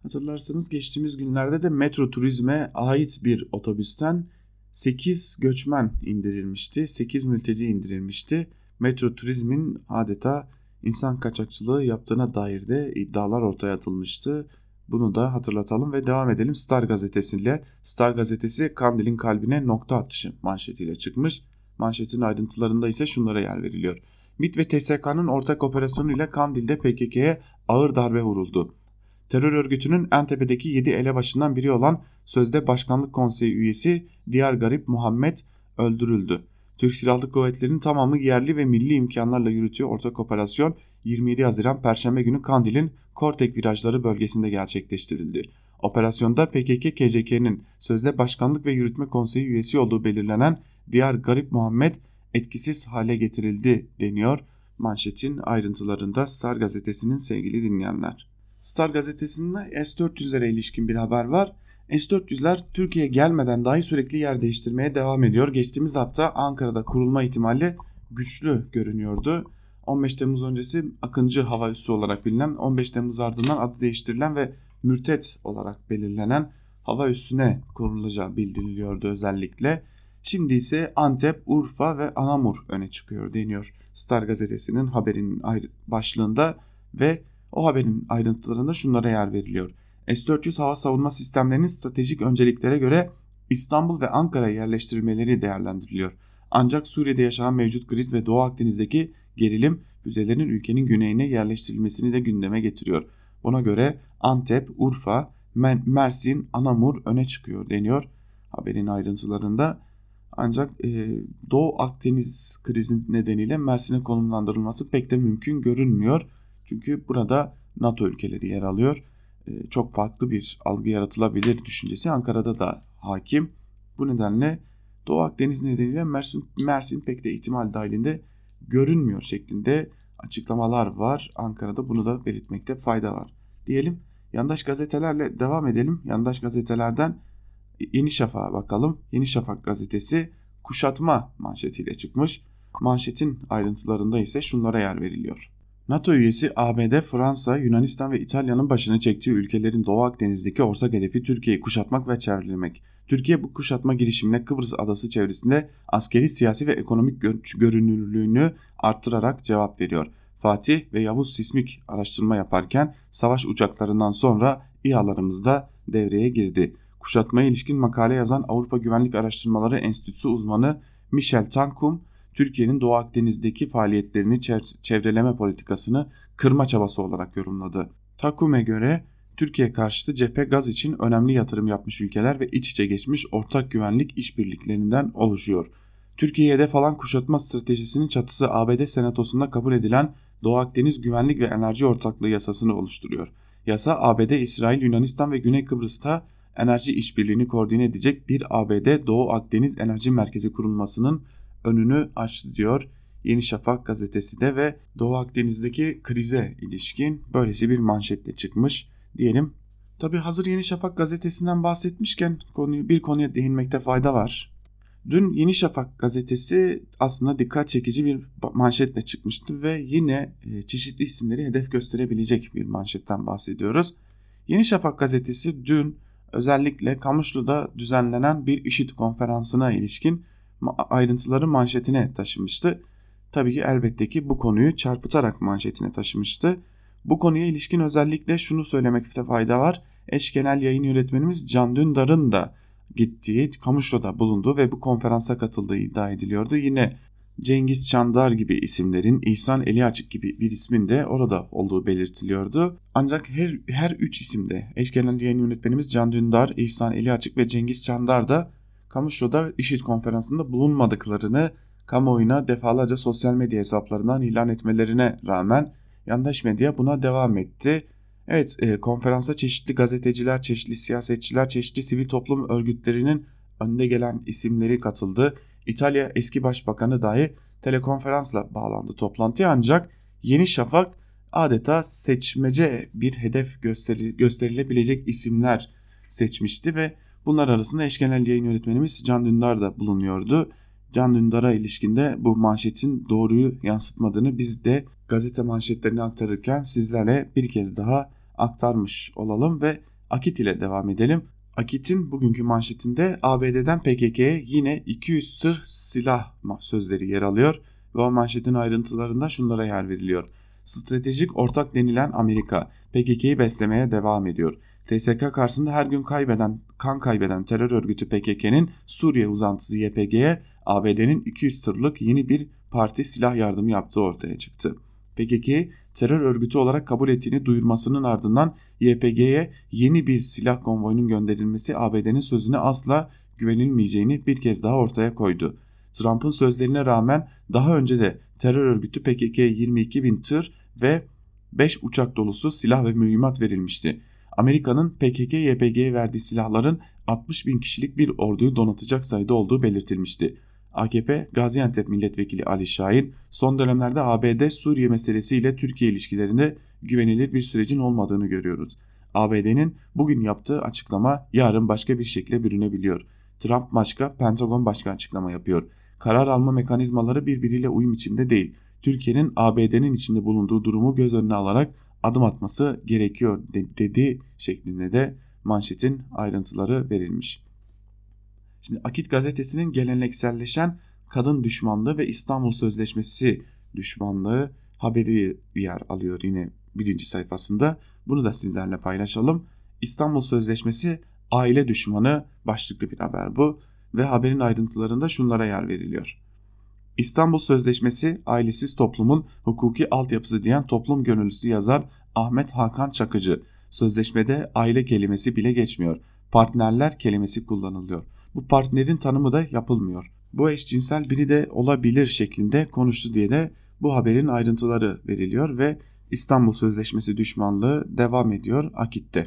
Hatırlarsanız geçtiğimiz günlerde de metro turizme ait bir otobüsten 8 göçmen indirilmişti. 8 mülteci indirilmişti. Metro turizmin adeta insan kaçakçılığı yaptığına dair de iddialar ortaya atılmıştı. Bunu da hatırlatalım ve devam edelim Star gazetesiyle. Star gazetesi Kandil'in kalbine nokta atışı manşetiyle çıkmış. Manşetin ayrıntılarında ise şunlara yer veriliyor. MİT ve TSK'nın ortak operasyonuyla Kandil'de PKK'ye ağır darbe vuruldu. Terör örgütünün Entepe'deki 7 elebaşından biri olan sözde Başkanlık Konseyi üyesi Diyar Garip Muhammed öldürüldü. Türk Silahlı Kuvvetleri'nin tamamı yerli ve milli imkanlarla yürütüyor ortak operasyon 27 Haziran Perşembe günü Kandil'in Kortek virajları bölgesinde gerçekleştirildi. Operasyonda PKK-KCK'nin sözde başkanlık ve yürütme konseyi üyesi olduğu belirlenen Diyar Garip Muhammed etkisiz hale getirildi deniyor manşetin ayrıntılarında Star gazetesinin sevgili dinleyenler. Star gazetesinde S-400'lere ilişkin bir haber var. S-400'ler Türkiye'ye gelmeden dahi sürekli yer değiştirmeye devam ediyor. Geçtiğimiz hafta Ankara'da kurulma ihtimali güçlü görünüyordu. 15 Temmuz öncesi Akıncı Hava Üssü olarak bilinen 15 Temmuz ardından adı değiştirilen ve mürtet olarak belirlenen hava üssüne kurulacağı bildiriliyordu özellikle. Şimdi ise Antep, Urfa ve Anamur öne çıkıyor deniyor Star gazetesinin haberinin başlığında ve o haberin ayrıntılarında şunlara yer veriliyor. S-400 hava savunma sistemlerinin stratejik önceliklere göre İstanbul ve Ankara'ya yerleştirilmeleri değerlendiriliyor. Ancak Suriye'de yaşanan mevcut kriz ve Doğu Akdeniz'deki gerilim füzelerin ülkenin güneyine yerleştirilmesini de gündeme getiriyor. Buna göre Antep, Urfa, Mersin, Anamur öne çıkıyor deniyor haberin ayrıntılarında. Ancak e, Doğu Akdeniz krizin nedeniyle Mersin'e konumlandırılması pek de mümkün görünmüyor. Çünkü burada NATO ülkeleri yer alıyor. E, çok farklı bir algı yaratılabilir düşüncesi Ankara'da da hakim. Bu nedenle Doğu Akdeniz nedeniyle Mersin, Mersin pek de ihtimal dahilinde görünmüyor şeklinde açıklamalar var. Ankara'da bunu da belirtmekte fayda var. Diyelim yandaş gazetelerle devam edelim. Yandaş gazetelerden Yeni Şafak'a bakalım. Yeni Şafak gazetesi kuşatma manşetiyle çıkmış. Manşetin ayrıntılarında ise şunlara yer veriliyor. NATO üyesi ABD, Fransa, Yunanistan ve İtalya'nın başını çektiği ülkelerin Doğu Akdeniz'deki ortak hedefi Türkiye'yi kuşatmak ve çevrelemek. Türkiye bu kuşatma girişimine Kıbrıs adası çevresinde askeri, siyasi ve ekonomik görünürlüğünü arttırarak cevap veriyor. Fatih ve Yavuz sismik araştırma yaparken savaş uçaklarından sonra İHA'larımız devreye girdi. Kuşatmaya ilişkin makale yazan Avrupa Güvenlik Araştırmaları Enstitüsü uzmanı Michel Tankum, Türkiye'nin Doğu Akdeniz'deki faaliyetlerini çevreleme politikasını kırma çabası olarak yorumladı. Takum'e göre Türkiye karşıtı cephe gaz için önemli yatırım yapmış ülkeler ve iç içe geçmiş ortak güvenlik işbirliklerinden oluşuyor. Türkiye'ye hedef alan kuşatma stratejisinin çatısı ABD Senatosu'nda kabul edilen Doğu Akdeniz Güvenlik ve Enerji Ortaklığı yasasını oluşturuyor. Yasa ABD, İsrail, Yunanistan ve Güney Kıbrıs'ta enerji işbirliğini koordine edecek bir ABD Doğu Akdeniz Enerji Merkezi kurulmasının önünü açtı diyor Yeni Şafak gazetesi de ve Doğu Akdeniz'deki krize ilişkin böylesi bir manşetle çıkmış diyelim. Tabi hazır Yeni Şafak gazetesinden bahsetmişken konuyu bir konuya değinmekte fayda var. Dün Yeni Şafak gazetesi aslında dikkat çekici bir manşetle çıkmıştı ve yine e, çeşitli isimleri hedef gösterebilecek bir manşetten bahsediyoruz. Yeni Şafak gazetesi dün özellikle Kamışlı'da düzenlenen bir işit konferansına ilişkin ayrıntıları manşetine taşımıştı. Tabii ki elbette ki bu konuyu çarpıtarak manşetine taşımıştı. Bu konuya ilişkin özellikle şunu söylemekte fayda var. Eş genel yayın yönetmenimiz Can Dündar'ın da gittiği, Kamışlı'da bulunduğu ve bu konferansa katıldığı iddia ediliyordu. Yine Cengiz Çandar gibi isimlerin İhsan Eli Açık gibi bir ismin de orada olduğu belirtiliyordu. Ancak her, her üç isimde eş genel yayın yönetmenimiz Can Dündar, İhsan Eli Açık ve Cengiz Çandar da Kamışlı'da IŞİD konferansında bulunmadıklarını kamuoyuna defalarca sosyal medya hesaplarından ilan etmelerine rağmen yandaş medya buna devam etti. Evet e, konferansa çeşitli gazeteciler, çeşitli siyasetçiler, çeşitli sivil toplum örgütlerinin önde gelen isimleri katıldı. İtalya eski başbakanı dahi telekonferansla bağlandı toplantıya ancak Yeni Şafak adeta seçmece bir hedef gösteri, gösterilebilecek isimler seçmişti ve bunlar arasında eş genel yayın yönetmenimiz Can Dündar da bulunuyordu. Can Dündar'a ilişkinde bu manşetin doğruyu yansıtmadığını biz de gazete manşetlerini aktarırken sizlerle bir kez daha aktarmış olalım ve Akit ile devam edelim. Akit'in bugünkü manşetinde ABD'den PKK'ye yine 200 sır silah sözleri yer alıyor ve o manşetin ayrıntılarında şunlara yer veriliyor. Stratejik ortak denilen Amerika PKK'yı beslemeye devam ediyor. TSK karşısında her gün kaybeden, kan kaybeden terör örgütü PKK'nin Suriye uzantısı YPG'ye ABD'nin 200 tırlık yeni bir parti silah yardımı yaptığı ortaya çıktı. PKK'yi terör örgütü olarak kabul ettiğini duyurmasının ardından YPG'ye yeni bir silah konvoyunun gönderilmesi ABD'nin sözüne asla güvenilmeyeceğini bir kez daha ortaya koydu. Trump'ın sözlerine rağmen daha önce de terör örgütü PKK'ye 22 bin tır ve 5 uçak dolusu silah ve mühimmat verilmişti. Amerika'nın PKK-YPG'ye verdiği silahların 60 bin kişilik bir orduyu donatacak sayıda olduğu belirtilmişti. AKP Gaziantep Milletvekili Ali Şahin son dönemlerde ABD Suriye meselesiyle Türkiye ilişkilerinde güvenilir bir sürecin olmadığını görüyoruz. ABD'nin bugün yaptığı açıklama yarın başka bir şekilde bürünebiliyor. Trump başka, Pentagon başka açıklama yapıyor. Karar alma mekanizmaları birbiriyle uyum içinde değil. Türkiye'nin ABD'nin içinde bulunduğu durumu göz önüne alarak adım atması gerekiyor dedi şeklinde de manşetin ayrıntıları verilmiş. Şimdi Akit gazetesinin gelenekselleşen kadın düşmanlığı ve İstanbul Sözleşmesi düşmanlığı haberi yer alıyor yine birinci sayfasında. Bunu da sizlerle paylaşalım. İstanbul Sözleşmesi aile düşmanı başlıklı bir haber bu ve haberin ayrıntılarında şunlara yer veriliyor. İstanbul Sözleşmesi ailesiz toplumun hukuki altyapısı diyen toplum gönüllüsü yazar Ahmet Hakan Çakıcı. Sözleşmede aile kelimesi bile geçmiyor. Partnerler kelimesi kullanılıyor. Bu partnerin tanımı da yapılmıyor. Bu eşcinsel biri de olabilir şeklinde konuştu diye de bu haberin ayrıntıları veriliyor ve İstanbul Sözleşmesi düşmanlığı devam ediyor Akit'te.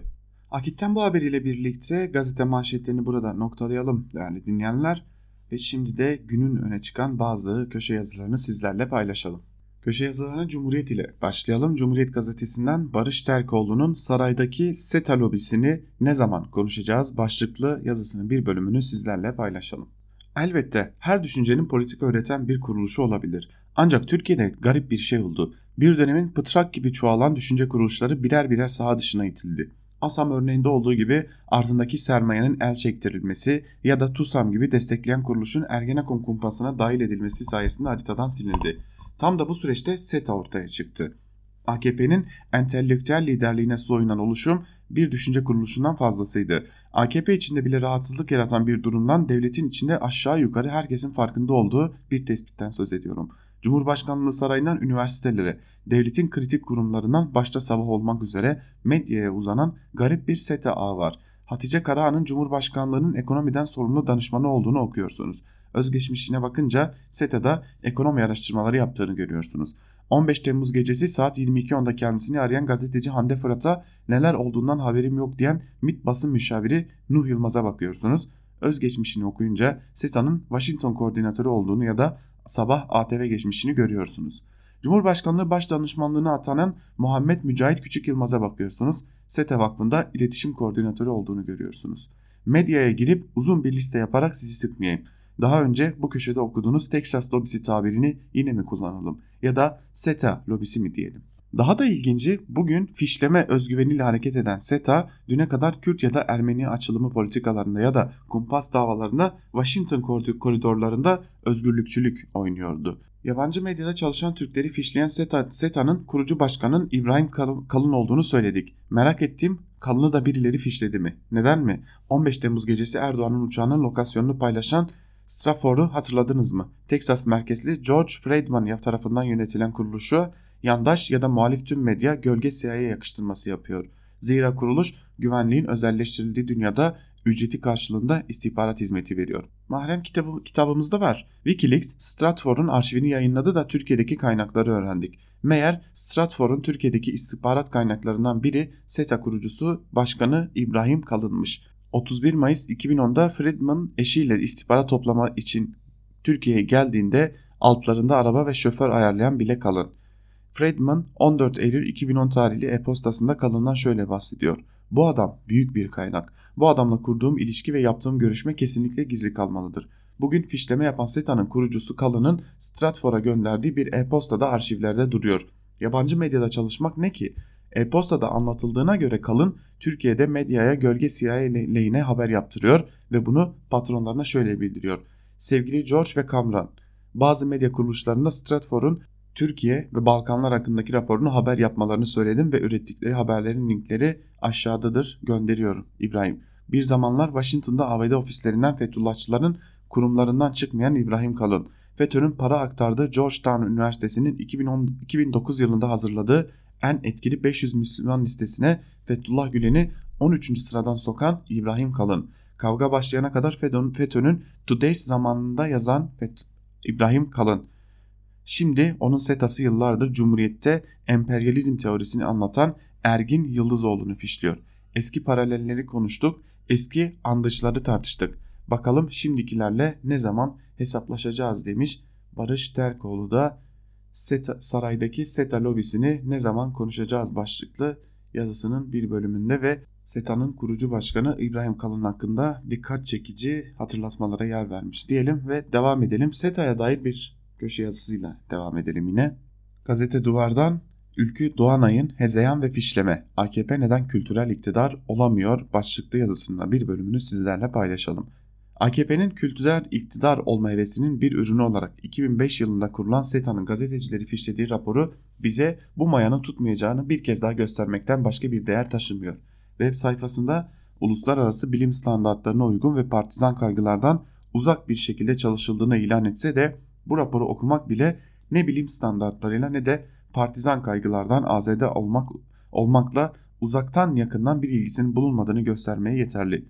Akit'ten bu haberiyle birlikte gazete manşetlerini burada noktalayalım değerli dinleyenler ve şimdi de günün öne çıkan bazı köşe yazılarını sizlerle paylaşalım. Köşe yazılarına Cumhuriyet ile başlayalım. Cumhuriyet gazetesinden Barış Terkoğlu'nun saraydaki SETA lobisini ne zaman konuşacağız başlıklı yazısının bir bölümünü sizlerle paylaşalım. Elbette her düşüncenin politika öğreten bir kuruluşu olabilir. Ancak Türkiye'de garip bir şey oldu. Bir dönemin pıtrak gibi çoğalan düşünce kuruluşları birer birer saha dışına itildi. Asam örneğinde olduğu gibi ardındaki sermayenin el çektirilmesi ya da TUSAM gibi destekleyen kuruluşun Ergenekon kumpasına dahil edilmesi sayesinde haritadan silindi. Tam da bu süreçte SETA ortaya çıktı. AKP'nin entelektüel liderliğine soyunan oluşum bir düşünce kuruluşundan fazlasıydı. AKP içinde bile rahatsızlık yaratan bir durumdan devletin içinde aşağı yukarı herkesin farkında olduğu bir tespitten söz ediyorum. Cumhurbaşkanlığı sarayından üniversitelere, devletin kritik kurumlarından başta sabah olmak üzere medyaya uzanan garip bir SETA ağı var. Hatice Karahan'ın Cumhurbaşkanlığının ekonomiden sorumlu danışmanı olduğunu okuyorsunuz. Özgeçmişine bakınca SETA'da ekonomi araştırmaları yaptığını görüyorsunuz. 15 Temmuz gecesi saat 22.10'da kendisini arayan gazeteci Hande Fırat'a neler olduğundan haberim yok diyen MİT basın müşaviri Nuh Yılmaz'a bakıyorsunuz. Özgeçmişini okuyunca SETA'nın Washington koordinatörü olduğunu ya da sabah ATV geçmişini görüyorsunuz. Cumhurbaşkanlığı baş danışmanlığına atanan Muhammed Mücahit Küçük Yılmaz'a bakıyorsunuz. SETA Vakfı'nda iletişim koordinatörü olduğunu görüyorsunuz. Medyaya girip uzun bir liste yaparak sizi sıkmayayım. Daha önce bu köşede okuduğunuz Texas lobisi tabirini yine mi kullanalım ya da SETA lobisi mi diyelim? Daha da ilginci bugün fişleme özgüveniyle hareket eden SETA düne kadar Kürt ya da Ermeni açılımı politikalarında ya da kumpas davalarında Washington koridorlarında özgürlükçülük oynuyordu. Yabancı medyada çalışan Türkleri fişleyen SETA, SETA'nın kurucu başkanın İbrahim Kalın olduğunu söyledik. Merak ettiğim Kalın'ı da birileri fişledi mi? Neden mi? 15 Temmuz gecesi Erdoğan'ın uçağının lokasyonunu paylaşan Strafford'u hatırladınız mı? Texas merkezli George Friedman tarafından yönetilen kuruluşu yandaş ya da muhalif tüm medya gölge CIA'ya yakıştırması yapıyor. Zira kuruluş güvenliğin özelleştirildiği dünyada ücreti karşılığında istihbarat hizmeti veriyor. Mahrem kitabı, kitabımızda var. Wikileaks Stratfor'un arşivini yayınladı da Türkiye'deki kaynakları öğrendik. Meğer Stratfor'un Türkiye'deki istihbarat kaynaklarından biri SETA kurucusu Başkanı İbrahim Kalınmış. 31 Mayıs 2010'da Friedman eşiyle istihbarat toplama için Türkiye'ye geldiğinde altlarında araba ve şoför ayarlayan bile kalın. Friedman 14 Eylül 2010 tarihli e-postasında kalından şöyle bahsediyor. Bu adam büyük bir kaynak. Bu adamla kurduğum ilişki ve yaptığım görüşme kesinlikle gizli kalmalıdır. Bugün fişleme yapan SETA'nın kurucusu Kalın'ın Stratfor'a gönderdiği bir e-postada arşivlerde duruyor. Yabancı medyada çalışmak ne ki? E-postada anlatıldığına göre Kalın Türkiye'de medyaya gölge CIA lehine haber yaptırıyor ve bunu patronlarına şöyle bildiriyor. Sevgili George ve Kamran, bazı medya kuruluşlarında Stratfor'un Türkiye ve Balkanlar hakkındaki raporunu haber yapmalarını söyledim ve ürettikleri haberlerin linkleri aşağıdadır gönderiyorum İbrahim. Bir zamanlar Washington'da ABD ofislerinden Fethullahçıların kurumlarından çıkmayan İbrahim Kalın, FETÖ'nün para aktardığı Georgetown Üniversitesi'nin 2010, 2009 yılında hazırladığı en etkili 500 Müslüman listesine Fethullah Gülen'i 13. sıradan sokan İbrahim Kalın. Kavga başlayana kadar FETÖ'nün Today's zamanında yazan İbrahim Kalın. Şimdi onun setası yıllardır Cumhuriyet'te emperyalizm teorisini anlatan Ergin Yıldızoğlu'nu fişliyor. Eski paralelleri konuştuk, eski andıçları tartıştık. Bakalım şimdikilerle ne zaman hesaplaşacağız demiş. Barış Terkoğlu da SETA, saraydaki SETA lobisini ne zaman konuşacağız başlıklı yazısının bir bölümünde ve SETA'nın kurucu başkanı İbrahim Kalın hakkında dikkat çekici hatırlatmalara yer vermiş diyelim ve devam edelim. SETA'ya dair bir köşe yazısıyla devam edelim yine. Gazete Duvar'dan Ülkü Doğanay'ın Hezeyan ve Fişleme AKP neden kültürel iktidar olamıyor başlıklı yazısında bir bölümünü sizlerle paylaşalım. AKP'nin kültürel iktidar olma hevesinin bir ürünü olarak 2005 yılında kurulan SETA'nın gazetecileri fişlediği raporu bize bu mayanın tutmayacağını bir kez daha göstermekten başka bir değer taşımıyor. Web sayfasında uluslararası bilim standartlarına uygun ve partizan kaygılardan uzak bir şekilde çalışıldığını ilan etse de bu raporu okumak bile ne bilim standartlarıyla ne de partizan kaygılardan azade olmak, olmakla uzaktan yakından bir ilgisinin bulunmadığını göstermeye yeterli.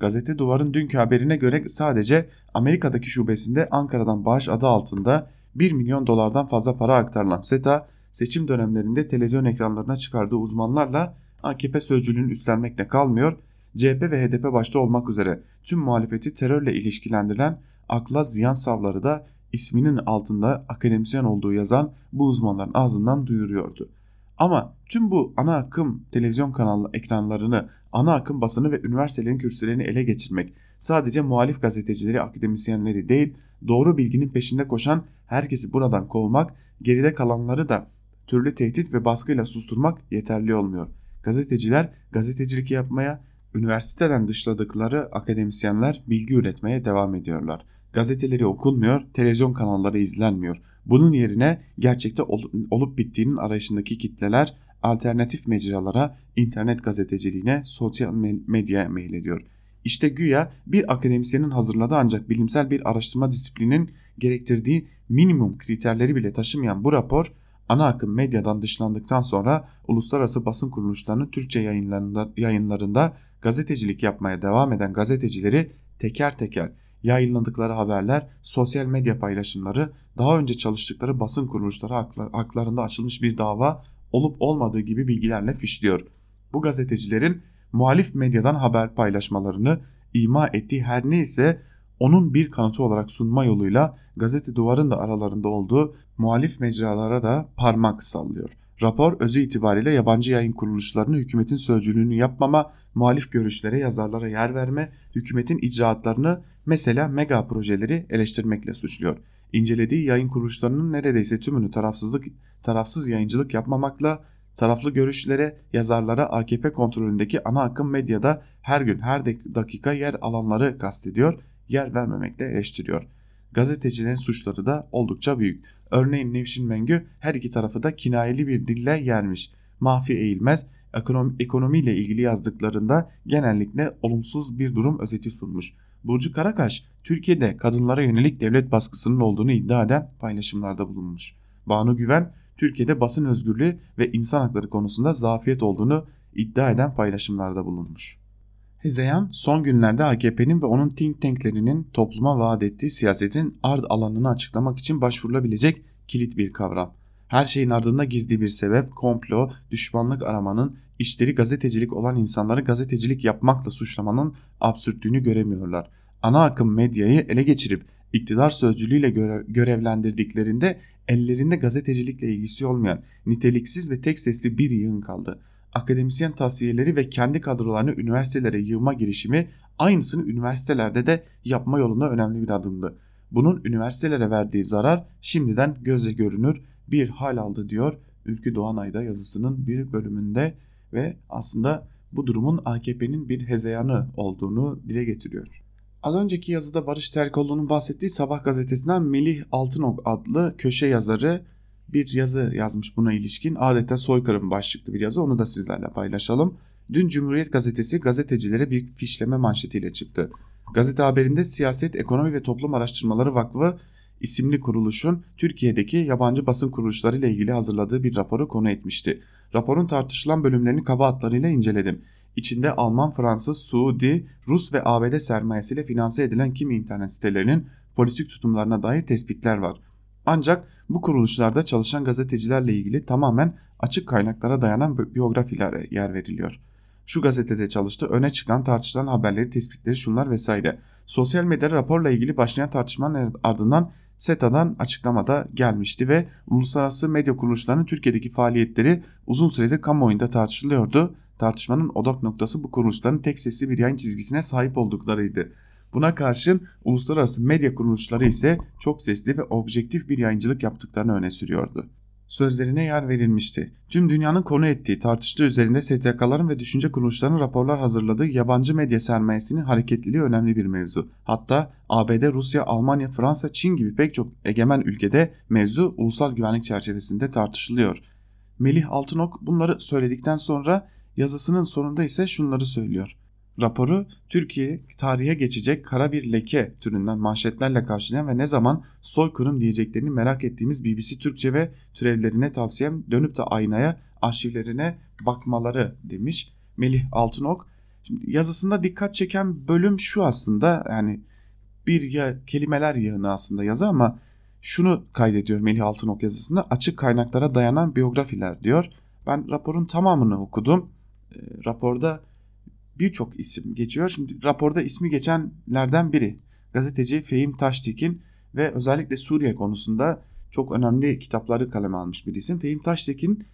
Gazete Duvar'ın dünkü haberine göre sadece Amerika'daki şubesinde Ankara'dan bağış adı altında 1 milyon dolardan fazla para aktarılan SETA, seçim dönemlerinde televizyon ekranlarına çıkardığı uzmanlarla AKP sözcülüğünü üstlenmekle kalmıyor, CHP ve HDP başta olmak üzere tüm muhalefeti terörle ilişkilendiren akla ziyan savları da isminin altında akademisyen olduğu yazan bu uzmanların ağzından duyuruyordu. Ama tüm bu ana akım televizyon kanalı ekranlarını, ana akım basını ve üniversitelerin kürsülerini ele geçirmek sadece muhalif gazetecileri, akademisyenleri değil, doğru bilginin peşinde koşan herkesi buradan kovmak, geride kalanları da türlü tehdit ve baskıyla susturmak yeterli olmuyor. Gazeteciler gazetecilik yapmaya, üniversiteden dışladıkları akademisyenler bilgi üretmeye devam ediyorlar. Gazeteleri okunmuyor, televizyon kanalları izlenmiyor. Bunun yerine gerçekte olup bittiğinin arayışındaki kitleler alternatif mecralara, internet gazeteciliğine, sosyal medyaya ediyor. İşte güya bir akademisyenin hazırladığı ancak bilimsel bir araştırma disiplinin gerektirdiği minimum kriterleri bile taşımayan bu rapor ana akım medyadan dışlandıktan sonra uluslararası basın kuruluşlarının Türkçe yayınlarında, yayınlarında gazetecilik yapmaya devam eden gazetecileri teker teker yayınladıkları haberler, sosyal medya paylaşımları, daha önce çalıştıkları basın kuruluşları haklarında açılmış bir dava olup olmadığı gibi bilgilerle fişliyor. Bu gazetecilerin muhalif medyadan haber paylaşmalarını ima ettiği her neyse onun bir kanıtı olarak sunma yoluyla gazete duvarın da aralarında olduğu muhalif mecralara da parmak sallıyor. Rapor özü itibariyle yabancı yayın kuruluşlarını hükümetin sözcülüğünü yapmama, muhalif görüşlere, yazarlara yer verme, hükümetin icraatlarını mesela mega projeleri eleştirmekle suçluyor. İncelediği yayın kuruluşlarının neredeyse tümünü tarafsızlık, tarafsız yayıncılık yapmamakla, taraflı görüşlere, yazarlara AKP kontrolündeki ana akım medyada her gün her dakika yer alanları kastediyor, yer vermemekle eleştiriyor. Gazetecilerin suçları da oldukça büyük. Örneğin Nevşin Mengü her iki tarafı da kinayeli bir dille yermiş. Mahfi Eğilmez ekonomi, ekonomiyle ilgili yazdıklarında genellikle olumsuz bir durum özeti sunmuş. Burcu Karakaş Türkiye'de kadınlara yönelik devlet baskısının olduğunu iddia eden paylaşımlarda bulunmuş. Banu Güven Türkiye'de basın özgürlüğü ve insan hakları konusunda zafiyet olduğunu iddia eden paylaşımlarda bulunmuş. Hezeyan son günlerde AKP'nin ve onun think tanklerinin topluma vaat ettiği siyasetin ard alanını açıklamak için başvurulabilecek kilit bir kavram. Her şeyin ardında gizli bir sebep, komplo, düşmanlık aramanın, işleri gazetecilik olan insanları gazetecilik yapmakla suçlamanın absürtlüğünü göremiyorlar. Ana akım medyayı ele geçirip iktidar sözcülüğüyle göre görevlendirdiklerinde ellerinde gazetecilikle ilgisi olmayan niteliksiz ve tek sesli bir yığın kaldı akademisyen tasfiyeleri ve kendi kadrolarını üniversitelere yığma girişimi aynısını üniversitelerde de yapma yolunda önemli bir adımdı. Bunun üniversitelere verdiği zarar şimdiden gözle görünür bir hal aldı diyor Ülkü Doğanay'da yazısının bir bölümünde ve aslında bu durumun AKP'nin bir hezeyanı olduğunu dile getiriyor. Az önceki yazıda Barış Terkoğlu'nun bahsettiği Sabah gazetesinden Melih Altınok adlı köşe yazarı bir yazı yazmış buna ilişkin. Adeta soykırım başlıklı bir yazı onu da sizlerle paylaşalım. Dün Cumhuriyet Gazetesi gazetecilere bir fişleme manşetiyle çıktı. Gazete haberinde Siyaset, Ekonomi ve Toplum Araştırmaları Vakfı isimli kuruluşun Türkiye'deki yabancı basın kuruluşları ile ilgili hazırladığı bir raporu konu etmişti. Raporun tartışılan bölümlerini kaba hatlarıyla inceledim. İçinde Alman, Fransız, Suudi, Rus ve ABD sermayesiyle finanse edilen kimi internet sitelerinin politik tutumlarına dair tespitler var. Ancak bu kuruluşlarda çalışan gazetecilerle ilgili tamamen açık kaynaklara dayanan biyografilere yer veriliyor. Şu gazetede çalıştı, öne çıkan tartışılan haberleri, tespitleri şunlar vesaire. Sosyal medyada raporla ilgili başlayan tartışmanın ardından SETA'dan açıklamada gelmişti ve uluslararası medya kuruluşlarının Türkiye'deki faaliyetleri uzun süredir kamuoyunda tartışılıyordu. Tartışmanın odak noktası bu kuruluşların tek sesli bir yayın çizgisine sahip olduklarıydı. Buna karşın uluslararası medya kuruluşları ise çok sesli ve objektif bir yayıncılık yaptıklarını öne sürüyordu. Sözlerine yer verilmişti. Tüm dünyanın konu ettiği tartıştığı üzerinde STK'ların ve düşünce kuruluşlarının raporlar hazırladığı yabancı medya sermayesinin hareketliliği önemli bir mevzu. Hatta ABD, Rusya, Almanya, Fransa, Çin gibi pek çok egemen ülkede mevzu ulusal güvenlik çerçevesinde tartışılıyor. Melih Altınok bunları söyledikten sonra yazısının sonunda ise şunları söylüyor. Raporu Türkiye tarihe geçecek kara bir leke türünden manşetlerle karşılayan ve ne zaman soykırım diyeceklerini merak ettiğimiz BBC Türkçe ve türevlerine tavsiyem dönüp de aynaya arşivlerine bakmaları demiş Melih Altınok. Şimdi yazısında dikkat çeken bölüm şu aslında yani bir ya kelimeler yığını aslında yazı ama şunu kaydediyor Melih Altınok yazısında açık kaynaklara dayanan biyografiler diyor. Ben raporun tamamını okudum. E, raporda birçok isim geçiyor. Şimdi raporda ismi geçenlerden biri gazeteci Fehim Taştekin ve özellikle Suriye konusunda çok önemli kitapları kaleme almış bir isim. Fehim Taştekin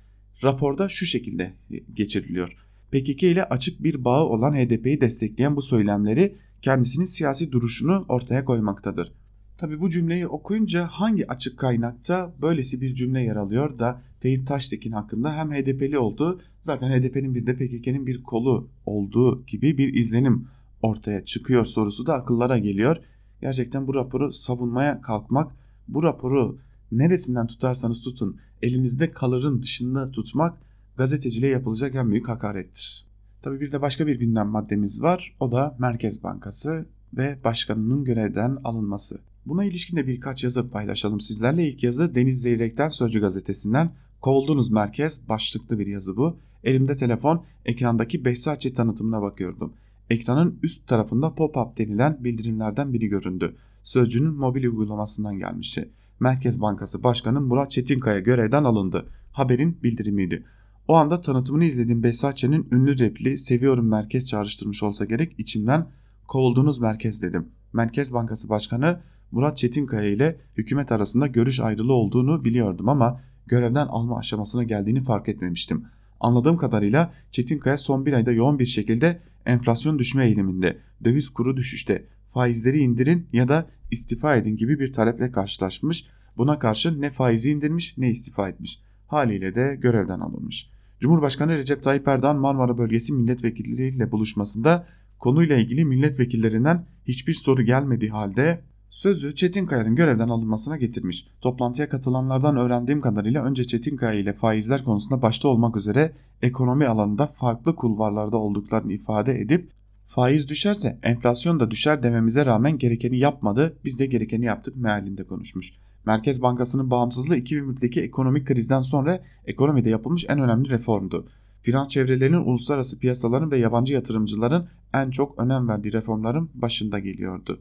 raporda şu şekilde geçiriliyor. PKK ile açık bir bağı olan HDP'yi destekleyen bu söylemleri kendisinin siyasi duruşunu ortaya koymaktadır. Tabi bu cümleyi okuyunca hangi açık kaynakta böylesi bir cümle yer alıyor da Fehim Taştekin hakkında hem HDP'li olduğu zaten HDP'nin bir de PKK'nin bir kolu olduğu gibi bir izlenim ortaya çıkıyor sorusu da akıllara geliyor. Gerçekten bu raporu savunmaya kalkmak, bu raporu neresinden tutarsanız tutun elinizde kalırın dışında tutmak gazeteciliğe yapılacak en büyük hakarettir. Tabi bir de başka bir gündem maddemiz var o da Merkez Bankası ve başkanının görevden alınması. Buna ilişkin de birkaç yazı paylaşalım sizlerle. İlk yazı Deniz Zeyrek'ten Sözcü gazetesinden Kovuldunuz Merkez başlıklı bir yazı bu. Elimde telefon ekrandaki Behzatçı tanıtımına bakıyordum. Ekranın üst tarafında pop-up denilen bildirimlerden biri göründü. Sözcünün mobil uygulamasından gelmişti. Merkez Bankası Başkanı Murat Çetinkaya görevden alındı. Haberin bildirimiydi. O anda tanıtımını izlediğim Behzatçı'nın ünlü repliği seviyorum merkez çağrıştırmış olsa gerek içimden kovuldunuz merkez dedim. Merkez Bankası Başkanı Murat Çetinkaya ile hükümet arasında görüş ayrılığı olduğunu biliyordum ama görevden alma aşamasına geldiğini fark etmemiştim. Anladığım kadarıyla Çetinkaya son bir ayda yoğun bir şekilde enflasyon düşme eğiliminde, döviz kuru düşüşte, faizleri indirin ya da istifa edin gibi bir taleple karşılaşmış. Buna karşı ne faizi indirmiş ne istifa etmiş. Haliyle de görevden alınmış. Cumhurbaşkanı Recep Tayyip Erdoğan Marmara Bölgesi milletvekilleriyle buluşmasında konuyla ilgili milletvekillerinden hiçbir soru gelmediği halde sözü Çetinkaya'nın görevden alınmasına getirmiş. Toplantıya katılanlardan öğrendiğim kadarıyla önce Çetinkaya ile faizler konusunda başta olmak üzere ekonomi alanında farklı kulvarlarda olduklarını ifade edip faiz düşerse enflasyon da düşer dememize rağmen gerekeni yapmadı biz de gerekeni yaptık mealinde konuşmuş. Merkez Bankası'nın bağımsızlığı 2001'deki ekonomik krizden sonra ekonomide yapılmış en önemli reformdu. Finans çevrelerinin uluslararası piyasaların ve yabancı yatırımcıların en çok önem verdiği reformların başında geliyordu.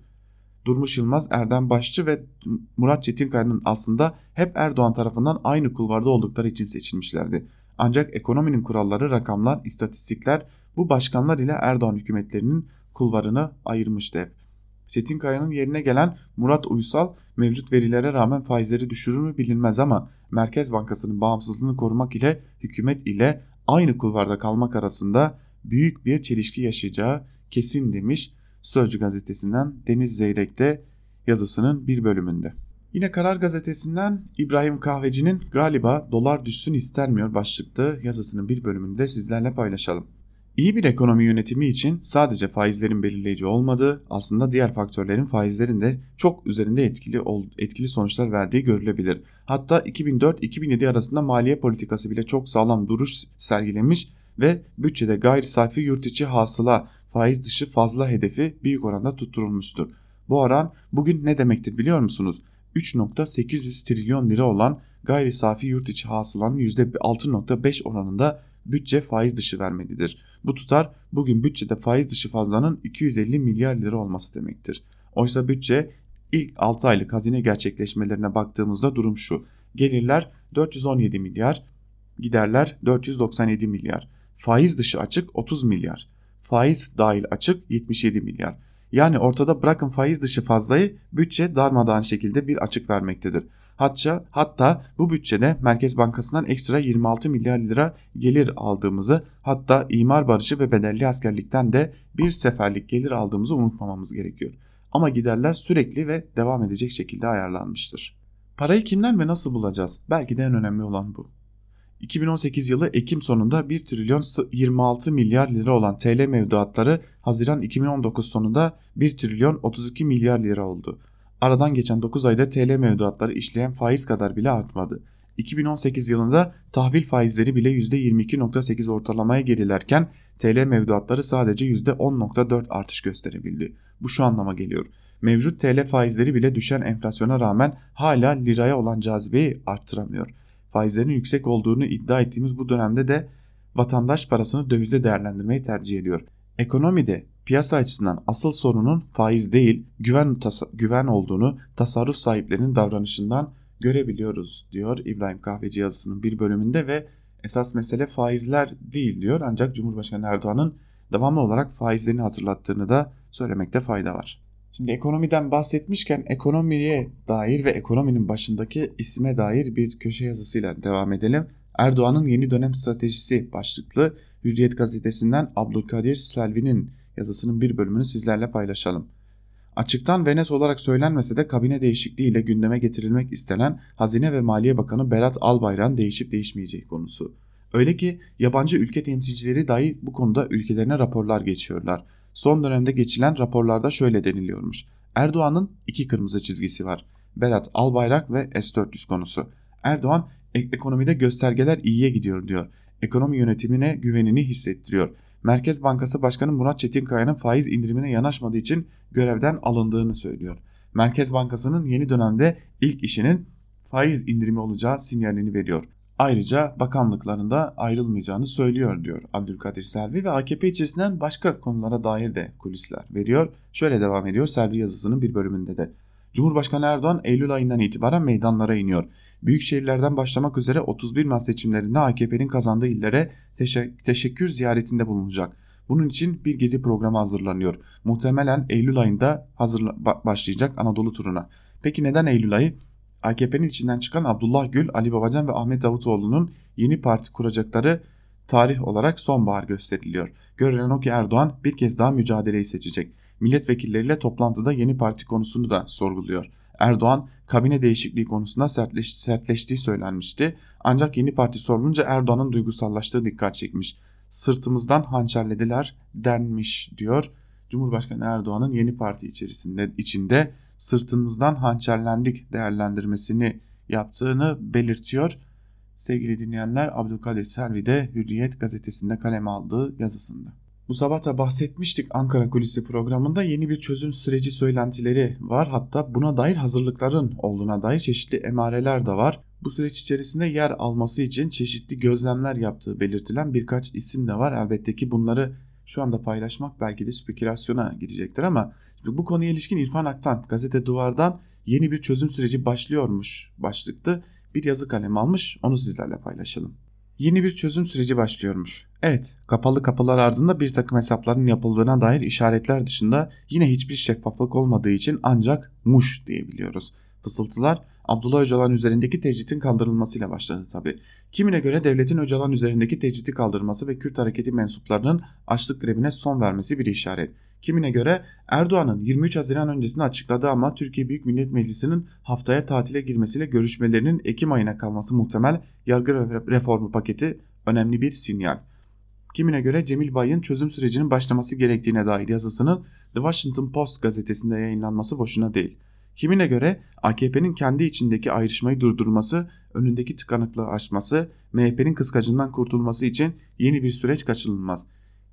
Durmuş Yılmaz, Erdem Başçı ve Murat Çetinkaya'nın aslında hep Erdoğan tarafından aynı kulvarda oldukları için seçilmişlerdi. Ancak ekonominin kuralları, rakamlar, istatistikler bu başkanlar ile Erdoğan hükümetlerinin kulvarını ayırmıştı hep. Çetinkaya'nın yerine gelen Murat Uysal mevcut verilere rağmen faizleri düşürür mü bilinmez ama Merkez Bankası'nın bağımsızlığını korumak ile hükümet ile aynı kulvarda kalmak arasında büyük bir çelişki yaşayacağı kesin demiş Sözcü gazetesinden Deniz Zeyrek'te yazısının bir bölümünde. Yine Karar gazetesinden İbrahim Kahveci'nin galiba dolar düşsün istermiyor başlıklı yazısının bir bölümünde sizlerle paylaşalım. İyi bir ekonomi yönetimi için sadece faizlerin belirleyici olmadığı, aslında diğer faktörlerin faizlerin de çok üzerinde etkili etkili sonuçlar verdiği görülebilir. Hatta 2004-2007 arasında maliye politikası bile çok sağlam duruş sergilemiş ve bütçede gayri safi yurt içi hasıla faiz dışı fazla hedefi büyük oranda tutturulmuştur. Bu oran bugün ne demektir biliyor musunuz? 3.800 trilyon lira olan gayri safi yurt içi hasılanın %6.5 oranında bütçe faiz dışı vermelidir. Bu tutar bugün bütçede faiz dışı fazlanın 250 milyar lira olması demektir. Oysa bütçe ilk 6 aylık hazine gerçekleşmelerine baktığımızda durum şu. Gelirler 417 milyar, giderler 497 milyar. Faiz dışı açık 30 milyar. Faiz dahil açık 77 milyar. Yani ortada bırakın faiz dışı fazlayı bütçe darmadağın şekilde bir açık vermektedir. Hatta, hatta bu bütçede Merkez Bankası'ndan ekstra 26 milyar lira gelir aldığımızı hatta imar barışı ve bedelli askerlikten de bir seferlik gelir aldığımızı unutmamamız gerekiyor. Ama giderler sürekli ve devam edecek şekilde ayarlanmıştır. Parayı kimden ve nasıl bulacağız? Belki de en önemli olan bu. 2018 yılı Ekim sonunda 1 trilyon 26 milyar lira olan TL mevduatları Haziran 2019 sonunda 1 trilyon 32 milyar lira oldu. Aradan geçen 9 ayda TL mevduatları işleyen faiz kadar bile artmadı. 2018 yılında tahvil faizleri bile %22.8 ortalamaya gerilerken TL mevduatları sadece %10.4 artış gösterebildi. Bu şu anlama geliyor. Mevcut TL faizleri bile düşen enflasyona rağmen hala liraya olan cazibeyi arttıramıyor. Faizlerin yüksek olduğunu iddia ettiğimiz bu dönemde de vatandaş parasını dövizde değerlendirmeyi tercih ediyor. Ekonomide piyasa açısından asıl sorunun faiz değil güven, güven olduğunu tasarruf sahiplerinin davranışından görebiliyoruz diyor İbrahim Kahveci yazısının bir bölümünde ve esas mesele faizler değil diyor ancak Cumhurbaşkanı Erdoğan'ın devamlı olarak faizlerini hatırlattığını da söylemekte fayda var. Şimdi ekonomiden bahsetmişken ekonomiye dair ve ekonominin başındaki isme dair bir köşe yazısıyla devam edelim. Erdoğan'ın yeni dönem stratejisi başlıklı Hürriyet gazetesinden Abdülkadir Selvi'nin yazısının bir bölümünü sizlerle paylaşalım. Açıktan ve net olarak söylenmese de kabine değişikliğiyle gündeme getirilmek istenen Hazine ve Maliye Bakanı Berat Albayrak'ın değişip değişmeyeceği konusu. Öyle ki yabancı ülke temsilcileri dahi bu konuda ülkelerine raporlar geçiyorlar. Son dönemde geçilen raporlarda şöyle deniliyormuş. Erdoğan'ın iki kırmızı çizgisi var. Berat Albayrak ve S-400 konusu. Erdoğan ekonomide göstergeler iyiye gidiyor diyor. Ekonomi yönetimine güvenini hissettiriyor. Merkez Bankası Başkanı Murat Çetinkaya'nın faiz indirimine yanaşmadığı için görevden alındığını söylüyor. Merkez Bankası'nın yeni dönemde ilk işinin faiz indirimi olacağı sinyalini veriyor. Ayrıca bakanlıklarında ayrılmayacağını söylüyor diyor Abdülkadir Selvi ve AKP içerisinden başka konulara dair de kulisler veriyor. Şöyle devam ediyor Selvi yazısının bir bölümünde de. Cumhurbaşkanı Erdoğan Eylül ayından itibaren meydanlara iniyor. Büyük şehirlerden başlamak üzere 31 Mart seçimlerinde AKP'nin kazandığı illere teşekkür ziyaretinde bulunacak. Bunun için bir gezi programı hazırlanıyor. Muhtemelen Eylül ayında hazırla başlayacak Anadolu turuna. Peki neden Eylül ayı? AKP'nin içinden çıkan Abdullah Gül, Ali Babacan ve Ahmet Davutoğlu'nun yeni parti kuracakları tarih olarak sonbahar gösteriliyor. Görülen o ki Erdoğan bir kez daha mücadeleyi seçecek. Milletvekilleriyle toplantıda yeni parti konusunu da sorguluyor. Erdoğan kabine değişikliği konusunda sertleş, sertleştiği söylenmişti. Ancak yeni parti sorulunca Erdoğan'ın duygusallaştığı dikkat çekmiş. Sırtımızdan hançerlediler denmiş diyor. Cumhurbaşkanı Erdoğan'ın yeni parti içerisinde içinde sırtımızdan hançerlendik değerlendirmesini yaptığını belirtiyor. Sevgili dinleyenler Abdülkadir Selvi de Hürriyet gazetesinde kaleme aldığı yazısında. Bu sabah da bahsetmiştik Ankara Kulisi programında yeni bir çözüm süreci söylentileri var. Hatta buna dair hazırlıkların olduğuna dair çeşitli emareler de var. Bu süreç içerisinde yer alması için çeşitli gözlemler yaptığı belirtilen birkaç isim de var. Elbette ki bunları şu anda paylaşmak belki de spekülasyona gidecektir ama bu konuya ilişkin İrfan Aktan gazete duvardan yeni bir çözüm süreci başlıyormuş başlıklı bir yazı kalemi almış onu sizlerle paylaşalım. Yeni bir çözüm süreci başlıyormuş. Evet, kapalı kapılar ardında bir takım hesapların yapıldığına dair işaretler dışında yine hiçbir şeffaflık olmadığı için ancak muş diyebiliyoruz. Fısıltılar Abdullah Öcalan üzerindeki tecritin kaldırılmasıyla başladı tabi. Kimine göre devletin Öcalan üzerindeki tecriti kaldırması ve Kürt hareketi mensuplarının açlık grevine son vermesi bir işaret. Kimine göre Erdoğan'ın 23 Haziran öncesinde açıkladığı ama Türkiye Büyük Millet Meclisi'nin haftaya tatile girmesiyle görüşmelerinin Ekim ayına kalması muhtemel yargı reformu paketi önemli bir sinyal. kimine göre Cemil Bay'ın çözüm sürecinin başlaması gerektiğine dair yazısının The Washington Post gazetesinde yayınlanması boşuna değil. Kimine göre AKP'nin kendi içindeki ayrışmayı durdurması, önündeki tıkanıklığı aşması, MHP'nin kıskacından kurtulması için yeni bir süreç kaçınılmaz.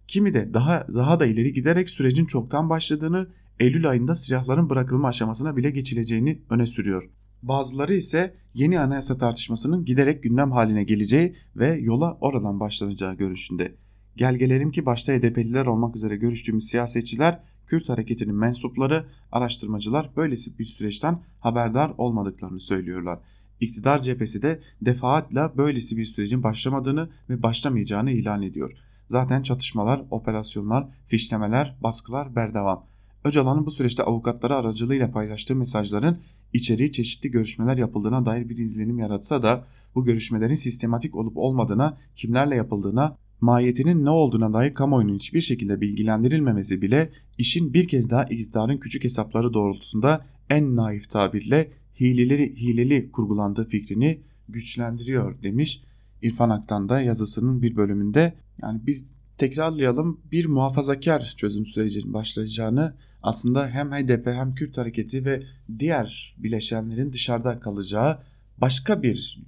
Kimi de daha daha da ileri giderek sürecin çoktan başladığını, Eylül ayında silahların bırakılma aşamasına bile geçileceğini öne sürüyor. Bazıları ise yeni anayasa tartışmasının giderek gündem haline geleceği ve yola oradan başlanacağı görüşünde. Gel gelelim ki başta HDP'liler olmak üzere görüştüğümüz siyasetçiler, Kürt hareketinin mensupları, araştırmacılar böylesi bir süreçten haberdar olmadıklarını söylüyorlar. İktidar cephesi de defaatle böylesi bir sürecin başlamadığını ve başlamayacağını ilan ediyor. Zaten çatışmalar, operasyonlar, fişlemeler, baskılar berdevam. Öcalan'ın bu süreçte avukatları aracılığıyla paylaştığı mesajların içeriği çeşitli görüşmeler yapıldığına dair bir izlenim yaratsa da bu görüşmelerin sistematik olup olmadığına, kimlerle yapıldığına, mahiyetinin ne olduğuna dair kamuoyunun hiçbir şekilde bilgilendirilmemesi bile işin bir kez daha iktidarın küçük hesapları doğrultusunda en naif tabirle hileli, hileli kurgulandığı fikrini güçlendiriyor demiş İrfan Aktan da yazısının bir bölümünde. Yani biz tekrarlayalım bir muhafazakar çözüm sürecinin başlayacağını aslında hem HDP hem Kürt hareketi ve diğer bileşenlerin dışarıda kalacağı başka bir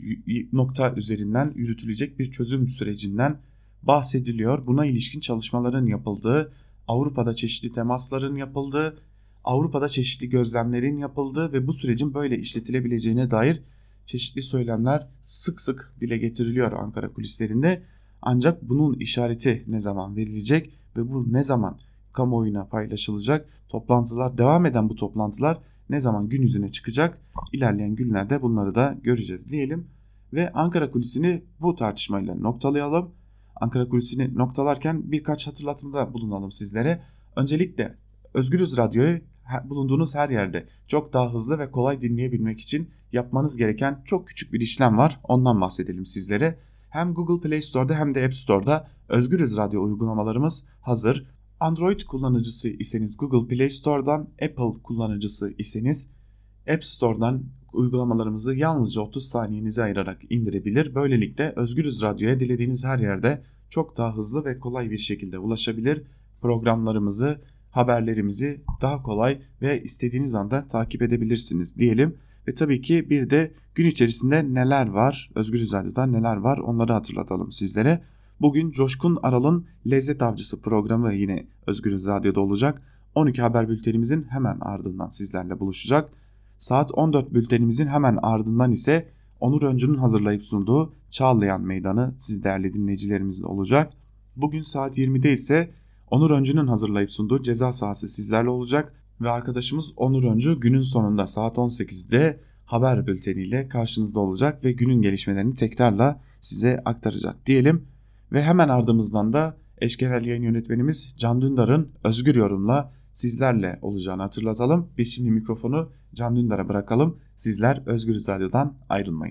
nokta üzerinden yürütülecek bir çözüm sürecinden bahsediliyor. Buna ilişkin çalışmaların yapıldığı, Avrupa'da çeşitli temasların yapıldığı, Avrupa'da çeşitli gözlemlerin yapıldığı ve bu sürecin böyle işletilebileceğine dair çeşitli söylemler sık sık dile getiriliyor Ankara kulislerinde. Ancak bunun işareti ne zaman verilecek ve bu ne zaman kamuoyuna paylaşılacak? Toplantılar devam eden bu toplantılar ne zaman gün yüzüne çıkacak? İlerleyen günlerde bunları da göreceğiz diyelim ve Ankara kulisini bu tartışmayla noktalayalım. Ankara kulisini noktalarken birkaç hatırlatmada bulunalım sizlere. Öncelikle Özgürüz Radyo'yu bulunduğunuz her yerde çok daha hızlı ve kolay dinleyebilmek için yapmanız gereken çok küçük bir işlem var. Ondan bahsedelim sizlere. Hem Google Play Store'da hem de App Store'da Özgürüz Radyo uygulamalarımız hazır. Android kullanıcısı iseniz Google Play Store'dan, Apple kullanıcısı iseniz App Store'dan uygulamalarımızı yalnızca 30 saniyenizi ayırarak indirebilir. Böylelikle Özgürüz Radyo'ya dilediğiniz her yerde çok daha hızlı ve kolay bir şekilde ulaşabilir. Programlarımızı, haberlerimizi daha kolay ve istediğiniz anda takip edebilirsiniz diyelim. Ve tabii ki bir de gün içerisinde neler var, Özgürüz Radyo'da neler var onları hatırlatalım sizlere. Bugün Coşkun Aral'ın Lezzet Avcısı programı yine Özgürüz Radyo'da olacak. 12 haber bültenimizin hemen ardından sizlerle buluşacak. Saat 14 bültenimizin hemen ardından ise Onur Öncü'nün hazırlayıp sunduğu Çağlayan Meydanı siz değerli dinleyicilerimizle olacak. Bugün saat 20'de ise Onur Öncü'nün hazırlayıp sunduğu ceza sahası sizlerle olacak ve arkadaşımız Onur Öncü günün sonunda saat 18'de haber bülteniyle karşınızda olacak ve günün gelişmelerini tekrarla size aktaracak diyelim. Ve hemen ardımızdan da eşkenel yayın yönetmenimiz Can Dündar'ın özgür yorumla sizlerle olacağını hatırlatalım. Biz şimdi mikrofonu Can Dündar'a bırakalım. Sizler Özgür Radyo'dan ayrılmayın.